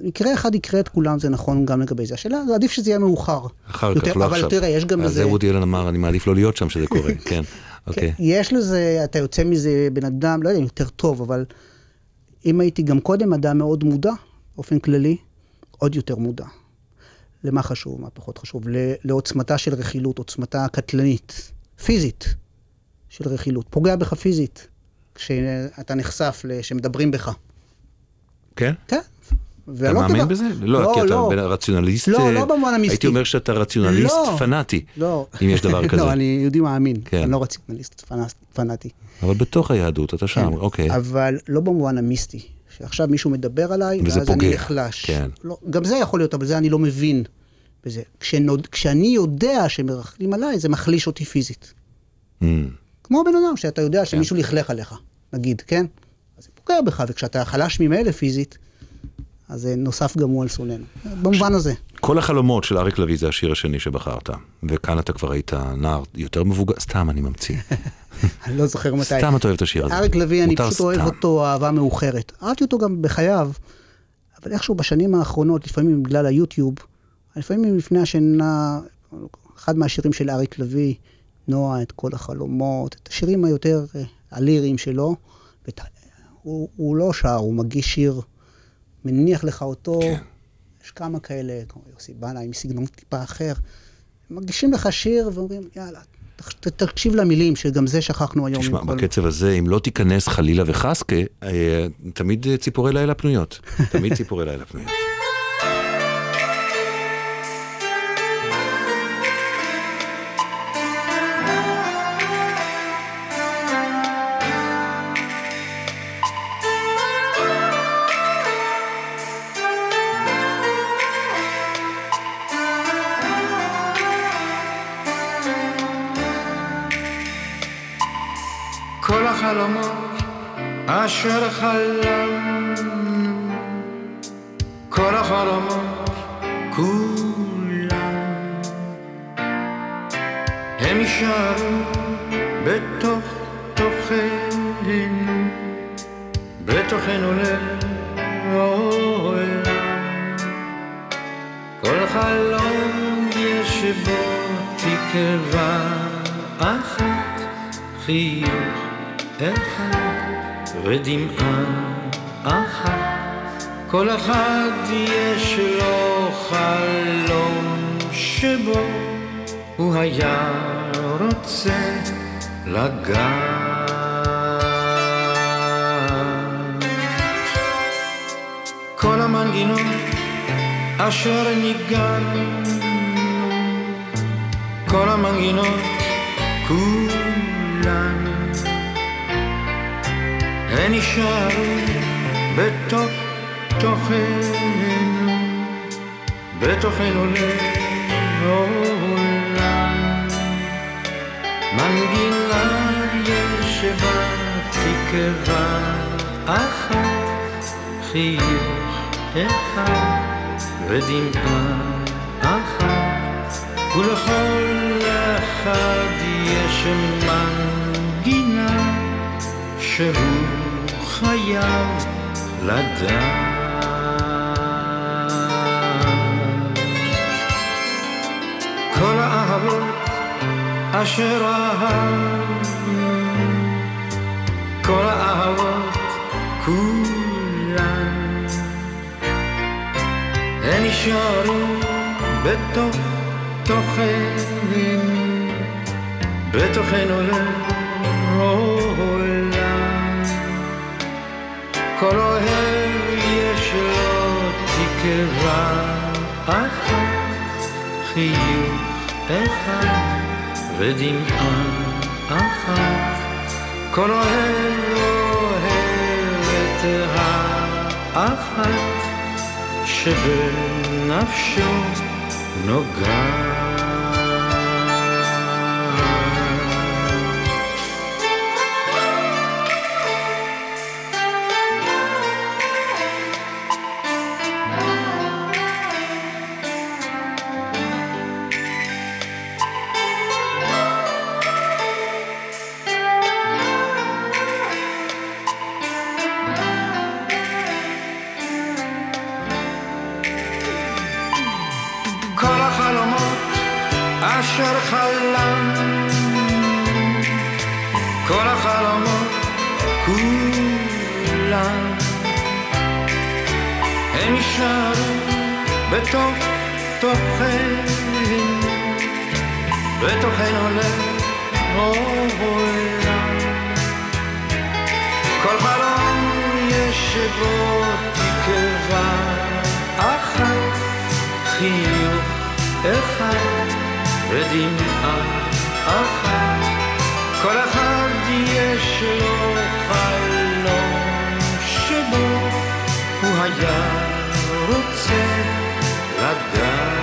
מקרה אחד יקרה את כולם, זה נכון גם לגבי זה. השאלה, זה עדיף שזה יהיה מאוחר. אחר יותר, כך, לא אבל עכשיו. אבל תראה, יש גם לזה... זה וודי אלן אמר, אני מעדיף לא להיות שם שזה קורה, כן. אוקיי. כן, יש לזה, אתה יוצא מזה בן אדם, לא יודע יותר טוב, אבל אם הייתי גם קודם אדם מאוד מודע, באופן כללי, עוד יותר מודע. למה חשוב, מה פחות חשוב, לעוצמתה של רכילות, עוצמתה קטלנית, פיזית של רכילות. פוגע בך פיזית, כשאתה נחשף, שמדברים בך. כן? כן. אתה מאמין בזה? לא, לא, כי אתה לא. רציונליסט, לא, לא במובן המיסטי. הייתי אומר שאתה רציונליסט לא, פנאטי, לא. אם יש דבר כזה. לא, אני יהודי מאמין, כן. אני לא רציונליסט פנאטי. אבל בתוך היהדות אתה שם, כן. אוקיי. אבל לא במובן המיסטי, שעכשיו מישהו מדבר עליי, ואז פוגע. אני נחלש. כן. לא, גם זה יכול להיות, אבל זה אני לא מבין בזה. כשנוד, כשאני יודע שמרחלים עליי, זה מחליש אותי פיזית. Mm. כמו בן אדם, שאתה יודע שמישהו כן. לכלך עליך, נגיד, כן? אז זה פוגע בך, וכשאתה חלש ממילא פיזית, אז זה נוסף גם הוא על שונאנו, במובן הזה. כל החלומות של אריק לביא זה השיר השני שבחרת, וכאן אתה כבר היית נער יותר מבוגר, סתם אני ממציא. אני לא זוכר מתי. סתם אתה אוהב את השיר הזה. אריק לביא, אני פשוט אוהב אותו אהבה מאוחרת. אהבתי אותו גם בחייו, אבל איכשהו בשנים האחרונות, לפעמים בגלל היוטיוב, לפעמים לפני השינה, אחד מהשירים של אריק לביא, נועה, את כל החלומות, את השירים היותר אה, הליריים שלו, הוא, הוא לא שר, הוא מגיש שיר מניח לך אותו. כן. יש כמה כאלה, כמו יוסי בנה, עם סגנון טיפה אחר. מגישים לך שיר ואומרים, יאללה, ת- תקשיב למילים, שגם זה שכחנו היום. תשמע, כל- בקצב הזה, אם לא תיכנס חלילה וחסקה, אה, תמיד ציפורי לילה פנויות. תמיד ציפורי לילה פנויות. החלומות אשר חלמנו, כל החלומות כולם, הם יישארו בתוך תוכנו, בתוכנו לעולם. כל חלום יש בו תקווה אחת, חיוך אחד ודמעה אחת. כל אחד יש לו חלום שבו הוא היה רוצה לגעת. כל המנגינות אשר ניגענו, כל המנגינות כולן, יישארו בתוך תוכנו, בתוכנו לעולם. מנגינה יש בה תקווה אחת, חיוך אחד ודמעה אחת, ולכל אחד יש מנגינה שהוא חייב לדעת. כל האהבות אשר אהבנו, כל האהבות כולן, הן יישארו בתוך תוכנו, בתוכנו לעולם. כל אוהב יש לו תקווה אחת, חיוך אחד ודמעה אחת. כל אוהב אוהב את האחת שבנפשו נוגעת. ודמעה אחת. כל אחד יש לו חלום שבו הוא היה רוצה לדעת.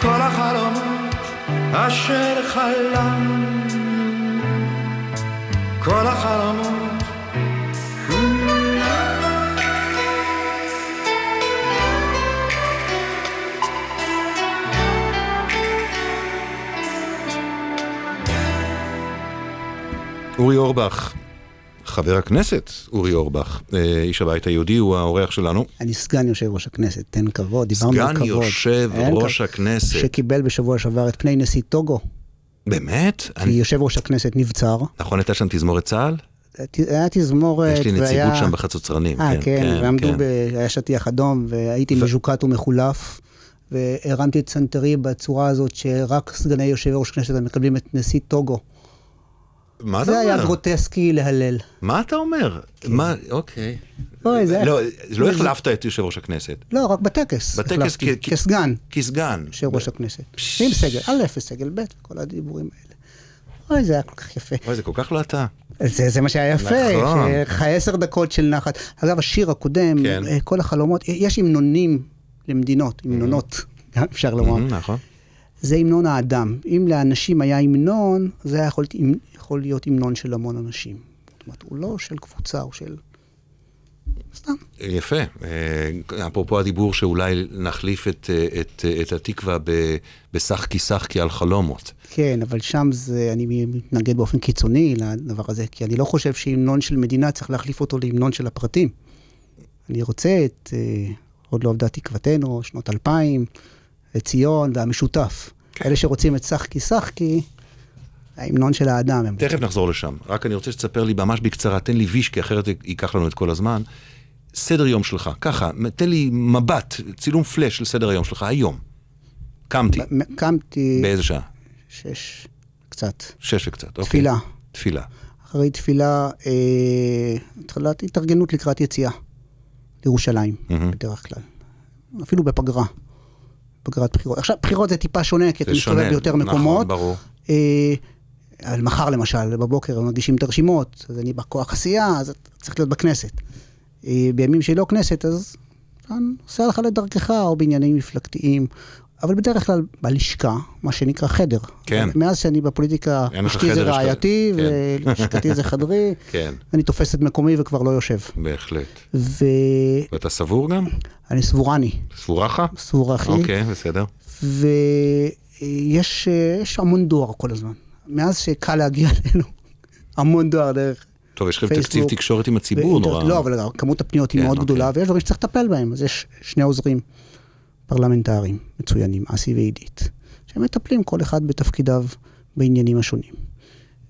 כל החלומות אשר חלמנו, כל החלומות אורי אורבך, חבר הכנסת אורי אורבך, אה, איש הבית היהודי, הוא האורח שלנו. אני סגן יושב ראש הכנסת, תן כבוד, דיברנו על סגן כבוד. יושב אין ראש. הכנסת. שקיבל בשבוע שעבר את פני נשיא טוגו, באמת? כי אני... יושב ראש הכנסת נבצר. נכון הייתה שם תזמורת צה"ל? היה תזמורת, יש לי נציגות והיה- שם בחצוצרנים. אה, כן, ועמדו, כן. ב... היה שטיח אדום, והייתי מז'וקט ומחולף, והרמתי את סנטרי בצורה הזאת שרק סגני יושב ראש כנסת מקבלים את נשיא טוגו. מה אתה זה היה אומר? גרוטסקי להלל. מה אתה אומר? מה, אוקיי. אוי, זה לא, לא החלפת את יושב ראש הכנסת. לא, רק בטקס. בטקס כסגן כסגן. יושב ראש הכנסת. עם סגל א' וסגל ב' וכל הדיבורים האלה. אוי, זה היה כל כך יפה. אוי, זה כל כך לא אתה. זה, זה מה שהיה יפה, נכון. עשר דקות של נחת. אגב, השיר הקודם, כן. אה, כל החלומות, יש המנונים למדינות, המנונות, גם אפשר לומר. נכון. זה המנון האדם. אם לאנשים היה המנון, זה היה יכול, יכול להיות המנון של המון אנשים. זאת אומרת, הוא לא של קבוצה, הוא של... סתם. יפה. אה, אפרופו הדיבור שאולי נחליף את, אה, את, אה, את התקווה בשחקי שחקי על חלומות. כן, אבל שם זה, אני מתנגד באופן קיצוני לדבר הזה, כי אני לא חושב שהמנון של מדינה צריך להחליף אותו להמנון של הפרטים. אני רוצה את עוד לא עבדה תקוותנו, שנות אלפיים, את ציון והמשותף. אלה שרוצים את שחקי שחקי, ההמנון של האדם. תכף נחזור לשם. רק אני רוצה שתספר לי ממש בקצרה, תן לי ויש, כי אחרת ייקח לנו את כל הזמן. סדר יום שלך, ככה, תן לי מבט, צילום פלאש של סדר היום שלך היום. קמתי, קמתי באיזה שעה? שש, קצת. שש וקצת, אוקיי. תפילה. תפילה. אחרי תפילה, אה, התחלת התארגנות לקראת יציאה לירושלים, מהמם. בדרך כלל. אפילו בפגרה. פגרת בחירות. עכשיו, בחירות זה טיפה שונה, כי אתה מסתובב ביותר נכון, מקומות. ברור. אה, על מחר למשל, בבוקר מגישים את הרשימות, אז אני בכוח עשייה, אז צריך להיות בכנסת. אה, בימים שהיא לא כנסת, אז אתה נוסע לך לדרכך, או בעניינים מפלגתיים, אבל בדרך כלל בלשכה, מה שנקרא חדר. כן. מאז שאני בפוליטיקה, אשתי זה רעייתי, כן. ולשכתי זה חדרי, כן, אני תופס את מקומי וכבר לא יושב. בהחלט. ואני ואתה סבור גם? סבורני, סבורך? סבור אחי. אוקיי, בסדר. ויש אה, המון דואר כל הזמן. מאז שקל להגיע אלינו, המון דואר דרך... טוב, יש לכם פייסבוק תקציב תקשורת עם הציבור. נורא. לא, אבל כמות הפניות היא כן, מאוד אוקיי. גדולה, ויש דברים שצריך לטפל בהם. אז יש שני עוזרים פרלמנטריים מצוינים, אסי ועידית, שמטפלים כל אחד בתפקידיו בעניינים השונים.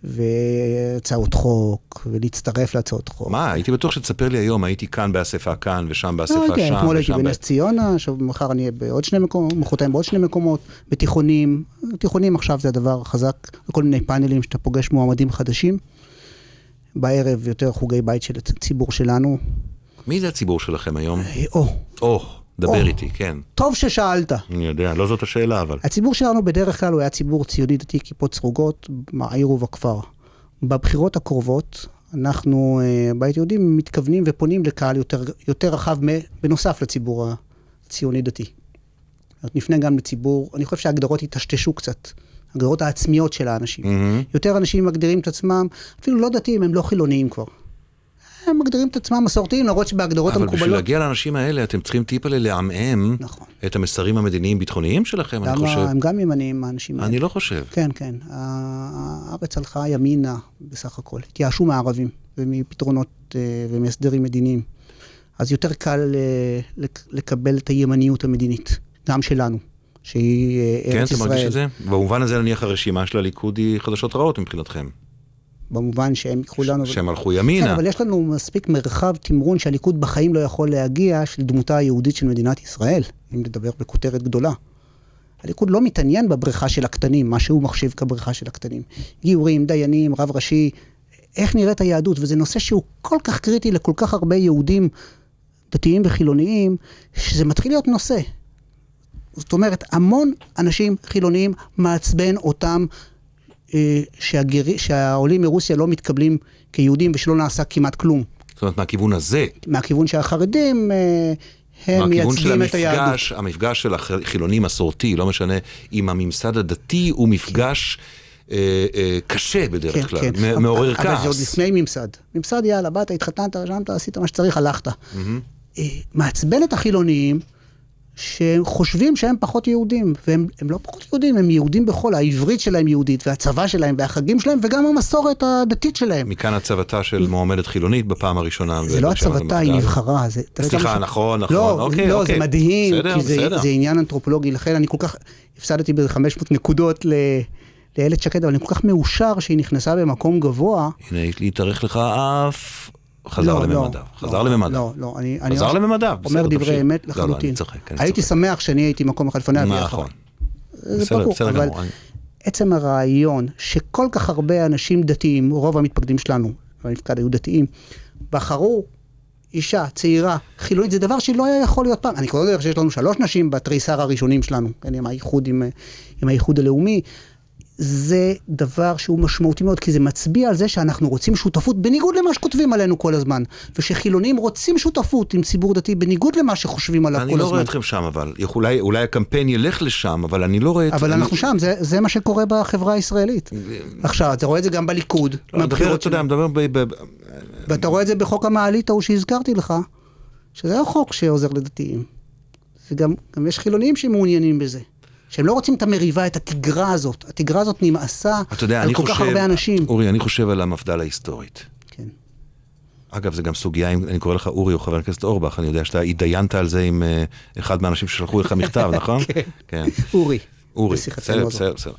והצעות חוק, ולהצטרף להצעות חוק. מה, הייתי בטוח שתספר לי היום, הייתי כאן באספה כאן, ושם לא באספה יודע, שם, אתמול הייתי. בנס ציונה, עכשיו מחר אני אהיה בעוד שני מקומות, מחרתיים בעוד שני מקומות, בתיכונים. תיכונים עכשיו זה הדבר החזק, כל מיני פאנלים שאתה פוגש מועמדים חדשים. בערב יותר חוגי בית של הציבור שלנו. מי זה הציבור שלכם היום? אה, או, או, דבר או. איתי, כן. טוב ששאלת. אני יודע, לא זאת השאלה, אבל. הציבור שלנו בדרך כלל הוא היה ציבור ציוני דתי, כיפות סרוגות, בעיר ובכפר. בבחירות הקרובות, אנחנו, אה, בית יהודי, מתכוונים ופונים לקהל יותר, יותר רחב, בנוסף לציבור הציוני דתי. נפנה גם לציבור, אני חושב שההגדרות יטשטשו קצת, ההגדרות העצמיות של האנשים. מהמם. יותר אנשים מגדירים את עצמם, אפילו לא דתיים, הם לא חילוניים כבר. הם מגדירים את עצמם מסורתיים, למרות שבהגדרות אבל בשביל המקובלות... להגיע לאנשים האלה, אתם צריכים טיפה לעמעם נכון. את המסרים המדיניים-ביטחוניים שלכם, אני חושב. הם גם ימניים, האנשים האלה. אני לא חושב. כן, כן. הארץ הלכה ימינה בסך הכל. התייאשו מהערבים ומפתרונות אה, ומהסדרים מדיניים. אז יותר קל אה, לק- לקבל את הימניות המדינית, גם שלנו, שהיא אה, כן, ארץ אתה מרגיש ישראל. את זה? במובן הזה, נניח, הרשימה של הליכוד היא חדשות רעות מבחינתכם. במובן שהם ייקחו לנו... שהם הלכו כן, ימינה. אבל יש לנו מספיק מרחב תמרון שהליכוד בחיים לא יכול להגיע של דמותה היהודית של מדינת ישראל, אם נדבר בכותרת גדולה. הליכוד לא מתעניין בבריכה של הקטנים, מה שהוא מחשיב כבריכה של הקטנים. גיורים, דיינים, רב ראשי, איך נראית היהדות, וזה נושא שהוא כל כך קריטי לכל כך הרבה יהודים דתיים וחילוניים, שזה מתחיל להיות נושא. זאת אומרת, המון אנשים חילוניים מעצבן אותם שהגר... שהעולים מרוסיה לא מתקבלים כיהודים ושלא נעשה כמעט כלום. זאת אומרת, מהכיוון הזה, מהכיוון שהחרדים, אה, הם מהכיוון של מייצגים את היהדות. המפגש, המפגש של החילוני מסורתי, לא משנה, עם הממסד הדתי, הוא מפגש אה, אה, קשה בדרך כלל, מ- מעורר כן, אבל זה עוד כעס. לפני ממסד. ממסד, יאללה, באת, התחתנת, רשמת, עשית מה שצריך, הלכת. אה, מעצבן את החילוניים, שחושבים שהם פחות יהודים, והם הם לא פחות יהודים, הם יהודים בכל, העברית שלהם יהודית, והצבא שלהם, והחגים שלהם, וגם המסורת הדתית שלהם. מכאן הצבתה של מועמדת חילונית בפעם הראשונה. זה לא הצבתה, היא המפד"ל. נבחרה. סליחה, נכון, נכון, לא, אוקיי, לא, אוקיי. זה מדהים, בסדר, כי זה, עניין אנתרופולוגי, לכן אני כל כך, הפסדתי באיזה 500 נקודות ל, לאיילת שקד, אבל אני כל כך מאושר שהיא נכנסה במקום גבוה. הנה, להתארך לך אף... חזר לא, לממדיו, לא, חזר לא, לממדיו. לא, לא, אני... אני חזר ממש לממדיו, אומר דברי. אמת לא, לא, אני לחלוטין. צוחק, אני הייתי. שמח שאני הייתי מקום אחד לפניה נכון. זה ברור, אבל. אני- עצם הרעיון שכל כך הרבה אנשים דתיים, רוב המתפקדים שלנו, במפקד היו דתיים, בחרו אישה צעירה, חילונית, זה דבר שלא היה יכול להיות פעם. אני לא יודע שיש לנו שלוש נשים בתריסר הראשונים שלנו, כן, עם האיחוד, עם, עם האיחוד הלאומי. זה דבר שהוא משמעותי מאוד, כי זה מצביע על זה שאנחנו רוצים שותפות, בניגוד למה שכותבים עלינו כל הזמן. ושחילונים רוצים שותפות עם ציבור דתי, בניגוד למה שחושבים עליו אני כל לא הזמן. רואה אתכם שם, אבל אולי, אולי הקמפיין ילך לשם, אבל אני לא רואה את... אבל אני- אנחנו שם, זה, זה מה שקורה בחברה הישראלית. עכשיו, אתה רואה את זה גם בליכוד, לא, אני מהבחירות אתה יודע. אני מדבר ב... ב- ואתה רואה את זה בחוק המעלית ההוא שהזכרתי לך, שזה לא חוק שעוזר לדתיים. זה גם, גם יש חילונים שמעוניינים בזה. שהם לא רוצים את המריבה, את התגרה הזאת. התגרה הזאת נמאסה יודע, על כל חושב... כך הרבה אנשים. אורי, אני חושב על המפד"ל ההיסטורית. כן. אגב, זה גם סוגיה, אם אני קורא לך אורי או חבר הכנסת אורבך, אני יודע שאתה התדיינת על זה עם אה, אחד מהאנשים ששלחו לך מכתב, נכון? כן. אורי. אורי, בשיחתנו בסדר. בסדר, בסדר.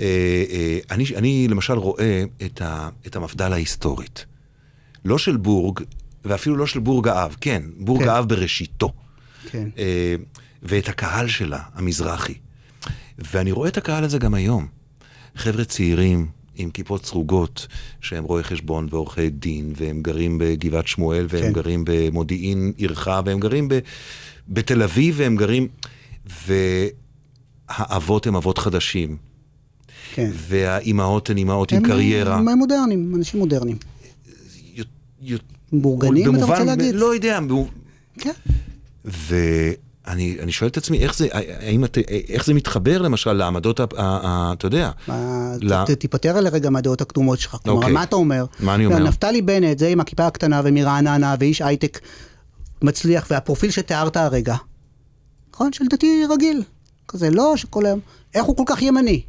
אה, אה, אני, אני למשל רואה את, ה, את המפד"ל ההיסטורית. לא של בורג, ואפילו לא של בורג האב, כן, בורג כן. האב בראשיתו. כן. ואת הקהל שלה, המזרחי. ואני רואה את הקהל הזה גם היום. חבר'ה צעירים עם כיפות סרוגות, שהם רואי חשבון ועורכי דין, והם גרים בגבעת שמואל, והם כן. גרים במודיעין עירך, והם גרים ב, בתל אביב, והם גרים... והאבות הם אבות חדשים, כן. והאימהות הן אימהות עם קריירה. הם מודרניים, אנשים מודרניים. בורגנים, אתה רוצה להגיד? לא יודע, כן. ואני אני שואל את עצמי, איך זה, האם את, איך זה מתחבר למשל לעמדות, ה- ה- ה- אתה יודע, לא. ת- תיפטר על הרגע מהדעות הקדומות שלך. כלומר, אוקיי. מה אתה אומר? מה אני אומר? נפתלי בנט, זה עם הכיפה הקטנה ומרעננה, ואיש הייטק מצליח, והפרופיל שתיארת הרגע, נכון? של דתי רגיל. כזה, לא שכל היום... איך הוא כל כך ימני?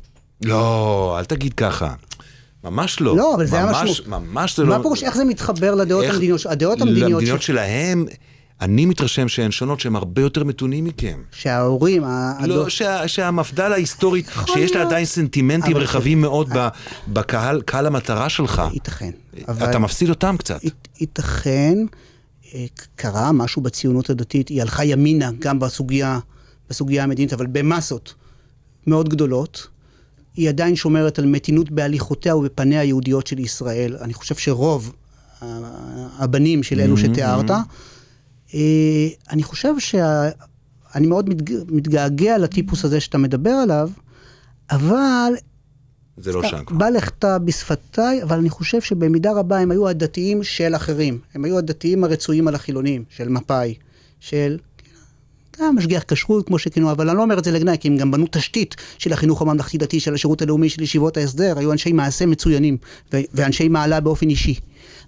לא, אל תגיד ככה. ממש לא. לא, אבל זה ממש, המשמעות. ממש זה לא... מה פירוש, איך זה מתחבר לדעות איך- המדיניות? הדעות המדיניות למדינות ש- שלהם, אני מתרשם שהן שונות, שהן הרבה יותר מתונים מכם. שההורים, לא, הדור- שה, שהמפד"ל ההיסטורית, שיש לה. עדיין סנטימנטים אבל רחבים מאוד ב- בקהל, קהל המטרה שלך. ייתכן. אתה מפסיד אותם קצת. ית- ייתכן, אה, קרה משהו בציונות הדתית, היא הלכה ימינה גם בסוגיה, בסוגיה המדינית, אבל במסות מאוד גדולות. היא עדיין שומרת על מתינות בהליכותיה ובפניה היהודיות של ישראל. אני חושב שרוב הבנים של אלו שתיארת, אה, אני חושב שה... אני מאוד מתג... מתגעגע לטיפוס הזה שאתה מדבר עליו, אבל זה לא שם כבר. בא לכתה בשפתיי, אבל אני חושב שבמידה רבה הם היו הדתיים של אחרים. הם היו הדתיים הרצויים על החילונים, של מפא"י, של... גם משגיח כשרות, כמו שכינו, אבל אני לא אומר את זה לגנאי, כי הם גם בנו תשתית של החינוך הממלכתי-דתי, של השירות הלאומי, של ישיבות ההסדר, היו אנשי מעשה מצוינים, ו- ואנשי מעלה באופן אישי.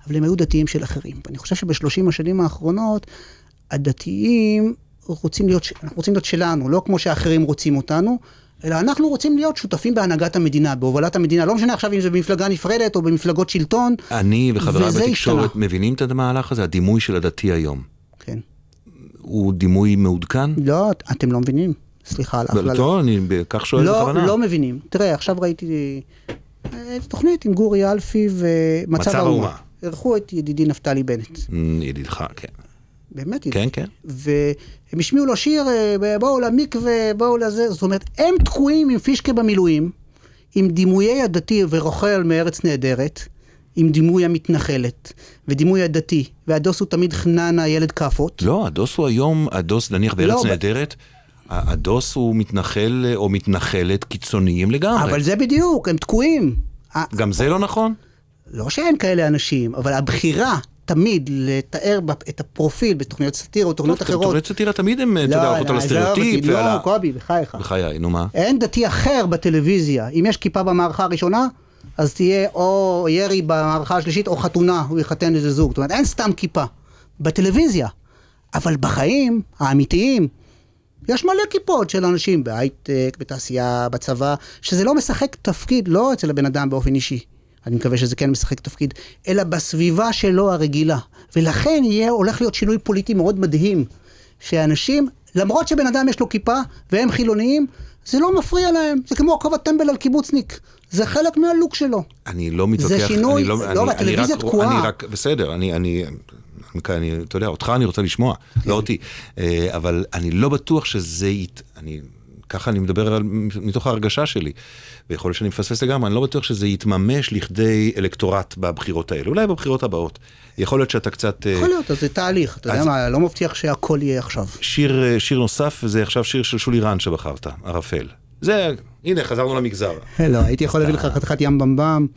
אבל הם היו דתיים של אחרים. ואני חושב שבשלושים השנים האחרונות, הדתיים רוצים להיות, אנחנו רוצים להיות שלנו, לא כמו שאחרים רוצים אותנו, אלא אנחנו רוצים להיות שותפים בהנהגת המדינה, בהובלת המדינה, לא משנה עכשיו אם זה במפלגה נפרדת או במפלגות שלטון. אני וחבריי בתקשורת השתנה. מבינים את המהלך הזה, הדימוי של הדתי היום. כן. הוא דימוי מעודכן? לא, אתם לא מבינים. סליחה על ההכללה. טוב, אני כך שואל לא, בכוונה. לא מבינים. תראה, עכשיו ראיתי אה, תוכנית עם גורי אלפי ומצב מצב האומה. האומה. אירחו את ידידי נפתלי בנט. ידידך, כן. באמת כן, ידידי. כן. והם השמיעו לו שיר, אה, בואו למקווה, בואו לזה. זאת אומרת, הם תקועים עם פישקה במילואים, עם דימויי הדתי ורוכל מארץ נהדרת, עם דימוי המתנחלת, ודימוי הדתי, והדוס הוא תמיד חננה, ילד כאפות. לא, הדוס הוא היום, הדוס נניח בארץ לא, ב- נהדרת, ה- הדוס הוא מתנחל או מתנחלת קיצוניים לגמרי. אבל זה בדיוק, הם תקועים. גם זה לא נכון? לא שאין כאלה אנשים, אבל הבחירה תמיד לתאר את הפרופיל בתוכניות סאטירה או תוכניות אחרות. תוכנית סאטירה תמיד הם, אתה יודע, הולכות על עזוב הסטריאוטיפ ועל ה... לא, קובי, בחייך. בחיי, נו מה? אין דתי אחר בטלוויזיה. אם יש כיפה במערכה הראשונה, אז תהיה או ירי במערכה השלישית או חתונה, הוא יחתן איזה זוג. זאת אומרת, אין סתם כיפה. בטלוויזיה. אבל בחיים האמיתיים, יש מלא כיפות של אנשים בהייטק, בתעשייה, בצבא, שזה לא משחק תפקיד, לא אצל הבן אדם באופן אישי. אני מקווה שזה כן משחק תפקיד, אלא בסביבה שלו הרגילה. ולכן יהיה, הולך להיות שינוי פוליטי מאוד מדהים, שאנשים, למרות שבן אדם יש לו כיפה והם חילוניים, זה לא מפריע להם, זה כמו הכובע טמבל על קיבוצניק, זה חלק מהלוק שלו. אני לא מתווכח, שינוי, אני לא, לא, רק, תקועה. אני רק, בסדר, אני, אני, אני, אני, אתה יודע, אותך אני רוצה לשמוע, כן. לא אותי, אה, אבל אני לא בטוח שזה, ית, אני, ככה אני מדבר על, מתוך ההרגשה שלי, ויכול להיות שאני מפספס לגמרי, אני לא בטוח שזה יתממש לכדי אלקטורט בבחירות האלה, אולי בבחירות הבאות. יכול להיות שאתה קצת... אה, יכול להיות, אז זה תהליך, אתה יודע אז- מה, לא מבטיח שהכל יהיה עכשיו. שיר, אה, שיר נוסף, וזה עכשיו שיר של שולי רן שבחרת, ערפל. זה, הנה, חזרנו למגזר. לא, הייתי יכול להביא לך חתיכת ים במבם,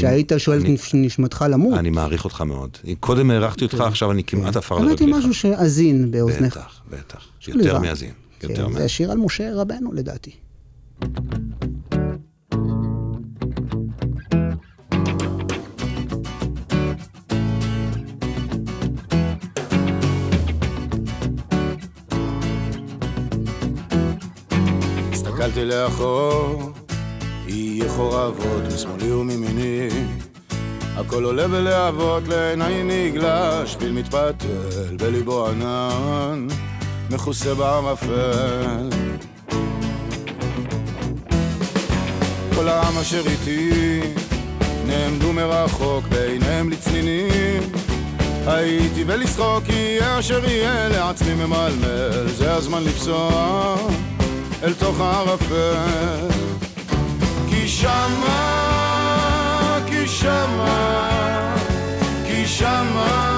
שהיית שואל את נשמתך למות. אני מעריך אותך מאוד. קודם הערכתי אותך, עכשיו אני כמעט עפר הבאתי לרגליך. משהו שאזין באוזניך. בטח, בטח. יותר. מאזין. כן, יותר זה מאזין. שיר על משה רבנו לדעתי. הסתכלתי לאחור, יהיה חורבות משמאלי ומימיני. הכל עולה בלהבות, לעיניי נגלה, שביל מתפתל, בליבו ענן, מכוסה בערפל. כל העם אשר איתי, נעמדו מרחוק, בעיניהם לצנינים. הייתי ולשחוק, יהיה אשר יהיה, לעצמי ממלמל, זה הזמן לפסוע אל תוך הערפל. כי שמה, כי שמה, כי שמה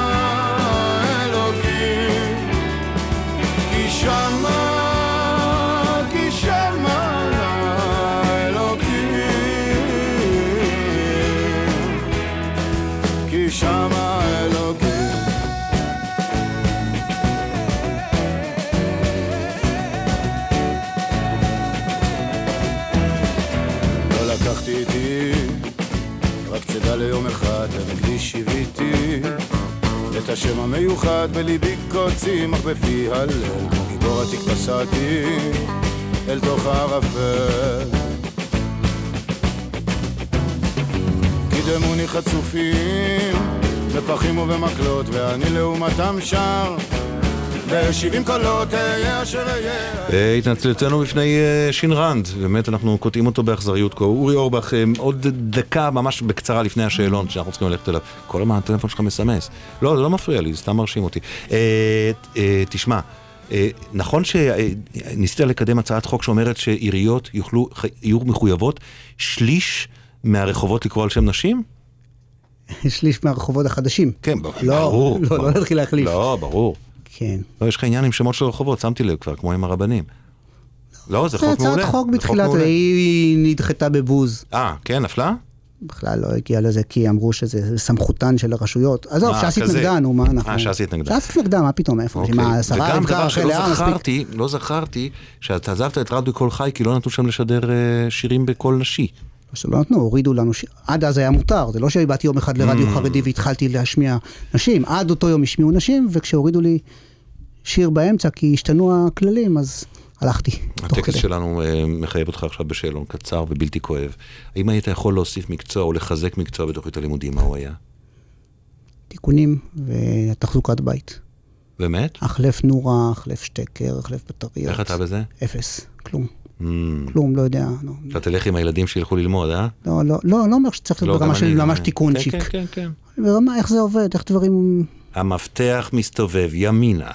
ליום אחד, ונקדיש שיוויתי את השם המיוחד בליבי קוצים, אך בפי הלל, כמו גיבור עתיק פסעתי אל תוך הערפל. קידמוני חצופים בפחים ובמקלות, ואני לעומתם שר בשבעים קולות אהיה אשר אהיה. אה, התנצלותנו בפני אה, שין רנד, באמת אנחנו קוטעים אותו באכזריות כה. אורי אורבך, אה, עוד דקה ממש בקצרה לפני השאלון שאנחנו צריכים ללכת אליו. כל הזמן הטלפון שלך מסמס. לא, זה לא מפריע לי, זה סתם מרשים אותי. אה, אה, תשמע, אה, נכון שניסית לקדם הצעת חוק שאומרת שעיריות יוכלו, יהיו מחויבות שליש מהרחובות לקרוא על שם נשים? שליש מהרחובות החדשים. כן, לא, ברור. לא, ברור. לא נתחיל להחליף. לא, ברור. כן. לא, יש לך עניין עם שמות של רחובות, שמתי לב כבר, כמו עם הרבנים. לא, זה זה חוק מעולה. הצעת חוק זה בתחילת. היא נדחתה בבוז. אה, כן, נפלה? בכלל לא הגיע לזה כי אמרו שזה סמכותן של הרשויות. עזוב, אה, ש"ס. התנגדה, נו, מה אנחנו... אה, ש"ס התנגדה. ש"ס התנגדה, מה פתאום, איפה? אוקיי. שמה, השרה וגם דבר שלא? זכרתי, לא זכרתי, שאתה עזבת את רדיו קול חי כי לא נתנו שם לשדר אה, שירים בקול נשי. שלא נתנו, הורידו לנו, ש... עד אז היה מותר, זה לא שבאתי יום אחד לרדיו Mm. חרדי והתחלתי להשמיע נשים, עד אותו יום השמיעו נשים, וכשהורידו לי שיר באמצע, כי השתנו הכללים, אז הלכתי. הטקס. שלנו אה, מחייב אותך עכשיו בשאלון קצר ובלתי כואב. האם היית יכול להוסיף מקצוע או לחזק מקצוע בתוכנית הלימודים, מה הוא היה? תיקונים ותחזוקת בית. באמת? החלף נורה, החלף שטקר, החלף בטריות. איך אתה בזה? אפס, כלום. Mm, כלום, לא יודע. לא, אתה תלך עם הילדים שילכו ללמוד, אה? לא, לא, לא, לא אומר שצריך להיות לא, ברמה של ממש. תיקונצ'יק. כן, כן, כן, כן. ברמה איך זה עובד, איך דברים... המפתח מסתובב ימינה.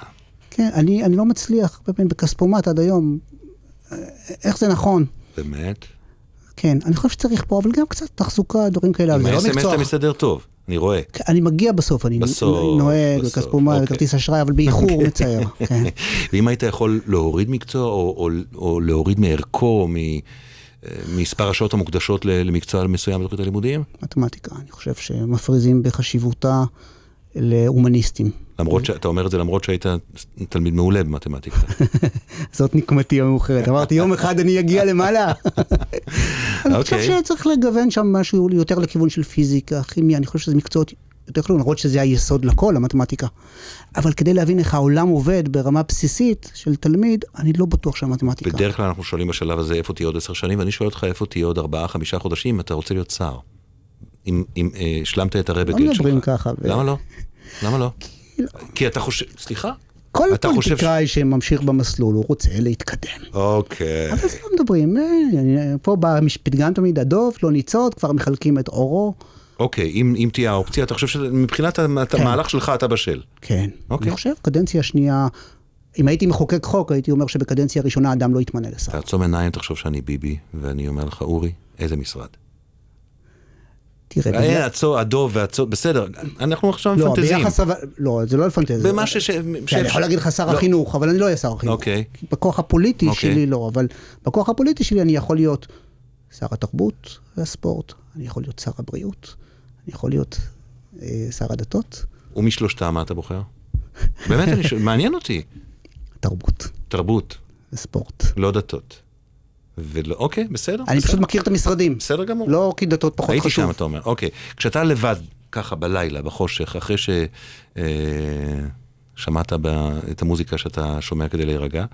כן, אני, אני לא מצליח, הרבה פעמים בכספומט עד היום. איך זה נכון? באמת? כן, אני חושב שצריך פה, אבל גם קצת תחזוקה, דברים כאלה, עם לא ה-SMS. אתה מסתדר טוב, אני רואה. אני מגיע בסוף, אני בסוף, נוהג, בסוף, בכספומט, אוקיי. בכרטיס אשראי, אבל באיחור מצער. כן. ואם היית יכול להוריד מקצוע, או, או, או להוריד מערכו, ממספר השעות המוקדשות למקצוע מסוים בתוכנית הלימודים? מתמטיקה, אני חושב שמפריזים בחשיבותה להומניסטים. למרות שאתה אומר את זה למרות שהיית תלמיד מעולה במתמטיקה. זאת נקמתי המאוחרת. אמרתי, יום אחד אני אגיע למעלה. אני חושב אוקיי. שצריך לגוון שם משהו יותר לכיוון של פיזיקה, כימיה, אני חושב שזה מקצועות יותר חשובים, למרות שזה היסוד לכל, המתמטיקה. אבל כדי להבין איך העולם עובד ברמה בסיסית של תלמיד, אני לא בטוח שהמתמטיקה. בדרך כלל אנחנו שואלים בשלב הזה איפה תהיה עוד עשר שנים, ואני שואל אותך איפה תהיה עוד ארבעה, חמישה חודשים, אתה רוצה להיות שר. אם, אה, השלמת את הרבט לא שלך. מדברים ככה, למה לא? למה לא? כי אתה חושב, סליחה? כל אתה חושב פוליטיקאי שממשיך במסלול, הוא רוצה להתקדם. אוקיי. אבל זה לא מדברים, אה, אני- פה בפתגם תמיד הדוב, לא ניצוד, כבר מחלקים את עורו. אוקיי, אם, אם תהיה האופציה, אתה חושב שמבחינת כן. המהלך שלך אתה בשל. כן. אוקיי. אני חושב, קדנציה שנייה, אם הייתי מחוקק חוק, הייתי אומר שבקדנציה הראשונה אדם לא יתמנה לשר. תעצום עיניים, תחשוב שאני ביבי, ואני אומר לך, אורי, איזה משרד? תראה, אה, בגלל- הצו, הדוב והצו, בסדר, אנחנו עכשיו לא, מפנטזים. ביחס, אבל- לא, זה לא לפנטזיה. במה ש... ש- כן, אני יכול להגיד לך שר לא. החינוך, אבל אני לא אהיה שר החינוך. אוקיי. בכוח הפוליטי אוקיי. שלי לא, אבל בכוח הפוליטי שלי אני יכול להיות שר התרבות והספורט, אני יכול להיות שר הבריאות, אני יכול להיות אה, שר הדתות, ומשלושתם מה אתה בוחר? באמת, מעניין אותי. תרבות תרבות, וספורט. לא דתות. ולא, אוקיי, בסדר. אני בסדר. פשוט מכיר את המשרדים. בסדר גמור. לא כי דתות פחות הייתי חשוב. שם, אתה אומר. אוקיי. כשאתה לבד, ככה בלילה, בחושך, אחרי ששמעת את המוזיקה שאתה שומע כדי להירגע,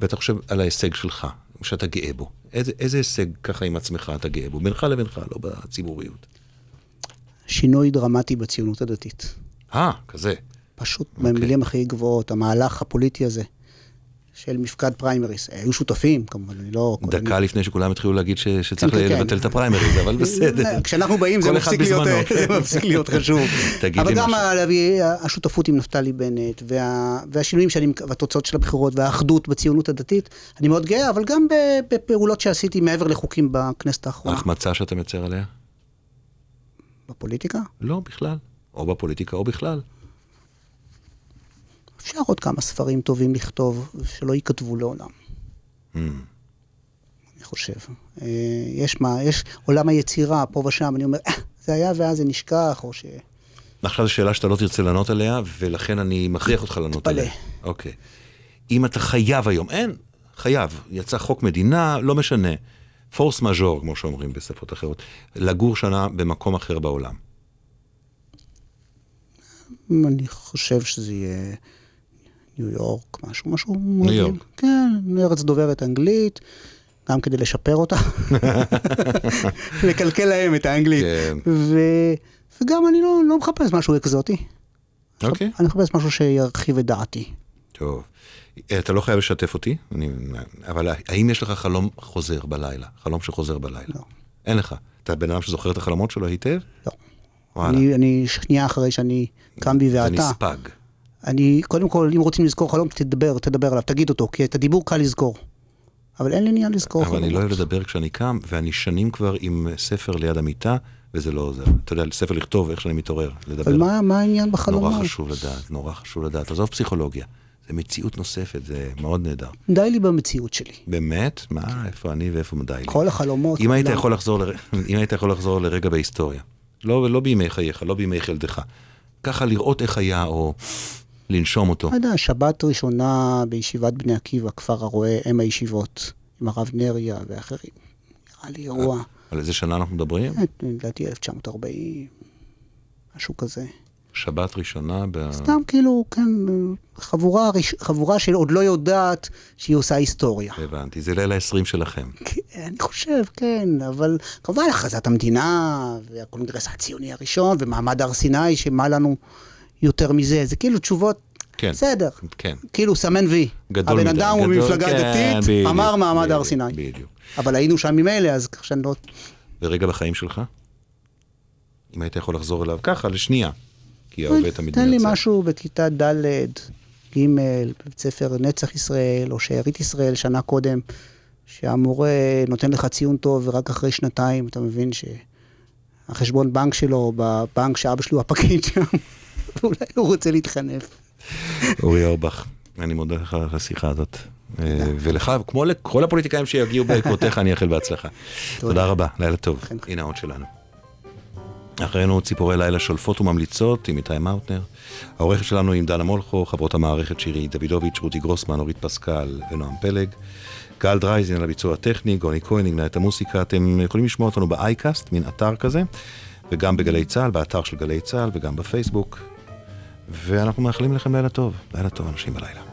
ואתה חושב על ההישג שלך, שאתה גאה בו. איזה, איזה הישג ככה עם עצמך אתה גאה בו? בינך לבינך, לא בציבוריות. שינוי דרמטי בציונות הדתית. אה, כזה. פשוט אוקיי. במילים הכי גבוהות, המהלך הפוליטי הזה של מפקד פריימריס. היו שותפים, כמובן, אני לא... דקה לפני שכולם התחילו להגיד ש, שצריך כן, כן, לבטל כן. את הפריימריז, אבל בסדר. כשאנחנו באים זה מפסיק להיות, בזמנו, זה כן. מפסיק להיות חשוב. אבל גם. להביא השותפות עם נפתלי בנט, וה, והשינויים שאני, והתוצאות של הבחירות, והאחדות בציונות הדתית, אני מאוד גאה, אבל גם בפעולות שעשיתי מעבר לחוקים בכנסת האחרונה. ההחמצה שאתה מצר עליה? בפוליטיקה? לא, בכלל. או בפוליטיקה או בכלל. אפשר עוד כמה ספרים טובים לכתוב, שלא ייכתבו לעולם. Hmm. אני חושב. אה, יש מה, יש עולם היצירה, פה ושם, אני אומר, "אה, זה היה ואז זה נשכח, או ש... עכשיו זו שאלה שאתה לא תרצה לענות עליה, ולכן אני מכריח אותך לענות תתפלא. עליה. אוקיי. אם אתה חייב היום, אין, חייב, יצא חוק מדינה, לא משנה. פורס מז'ור, כמו שאומרים בשפות אחרות, לגור שנה במקום אחר בעולם. אני חושב שזה יהיה ניו יורק, משהו, משהו... ניו יורק. כן, ארץ דוברת אנגלית, גם כדי לשפר אותה. לקלקל להם את האנגלית. כן. ו... וגם אני לא, לא מחפש משהו אקזוטי. אוקיי. אני מחפש משהו שירחיב את דעתי. טוב. אתה לא חייב לשתף אותי, אני, אבל האם יש לך חלום חוזר בלילה? חלום שחוזר בלילה? לא. אין לך. אתה בן אדם שזוכר את החלומות שלו היטב? לא. וואלה. אני, אני שנייה אחרי שאני קם בי ואתה. נספג. אני, קודם כל, אם רוצים לזכור חלום, תדבר, תדבר עליו, תגיד אותו, כי את הדיבור קל לזכור. אבל אין לי עניין לזכור אבל אני לא חלומות. אוהב לדבר כשאני קם, ואני שנים כבר עם ספר ליד המיטה, וזה לא עוזר. אתה יודע, ספר לכתוב איך שאני מתעורר, לדבר. אבל מה, מה העניין בחלומות? נורא חשוב לדעת, נורא חשוב לדעת. עזוב פסיכולוגיה, זה מציאות נוספת, זה מאוד נהדר. די לי במציאות שלי. באמת? מה, איפה אני ואיפה די לי? כל החלומות. אם היית יכול לחזור לר- אם היית יכול לחזור לרגע בהיסטוריה, לא לא בימי חייך, לא בימי חלדך, ככה לראות איך היה, או לנשום אותו. לא יודע, שבת ראשונה בישיבת בני עקיבא, כפר הרועה, אם הישיבות, עם הרב נריה ואחרים. נראה לי אירוע, על איזה שנה אנחנו מדברים? לדעתי 1940, משהו כזה. שבת ראשונה ב... סתם כאילו, כן, חבורה, חבורה שעוד לא יודעת שהיא עושה היסטוריה. הבנתי, זה ליל ה-20 שלכם. כן, אני חושב, כן, אבל כמובן הכרזת המדינה, והקונגרס הציוני הראשון, ומעמד הר סיני, שמה לנו יותר מזה, זה כאילו תשובות, כן. בסדר. כן. כאילו סמן וי. גדול הבן מדי, אדם הוא ממפלגה כן, דתית, בדיוק, אמר מעמד הר סיני. בדיוק. אבל היינו שם ממילא, אז כך שאני לא... ורגע בחיים שלך? אם היית יכול לחזור אליו ככה, לשנייה. כי ההווה תמיד תן לי. משהו בכיתה ד', ג', בבית ספר נצח ישראל, או שארית ישראל, שנה קודם, שהמורה נותן לך ציון טוב, ורק אחרי שנתיים אתה מבין שהחשבון בנק שלו, בבנק שאבא שלו הפקיד שם, אולי הוא רוצה להתחנף. אורי אורבך, אני מודה לך על השיחה הזאת. אה, ולך, כמו לכל הפוליטיקאים שיגיעו בעקבותיך, אני אאחל בהצלחה. תודה רבה, לילה טוב. הנה העוד שלנו. אחרינו ציפורי לילה שולפות וממליצות עם איתי מאוטנר. העורכת שלנו עם דנה מולכו, חברות המערכת שירי דוידוביץ', רותי גרוסמן, אורית פסקל ונועם פלג. גל דרייזין על הביצוע הטכני, גוני כהן נגנה את המוסיקה. אתם יכולים לשמוע אותנו באייקאסט, מין אתר כזה, וגם בגלי צה"ל, באתר של גלי צה"ל וגם בפייסבוק. ואנחנו מאחלים לכם לילה טוב. לילה טוב, אנשים בלילה.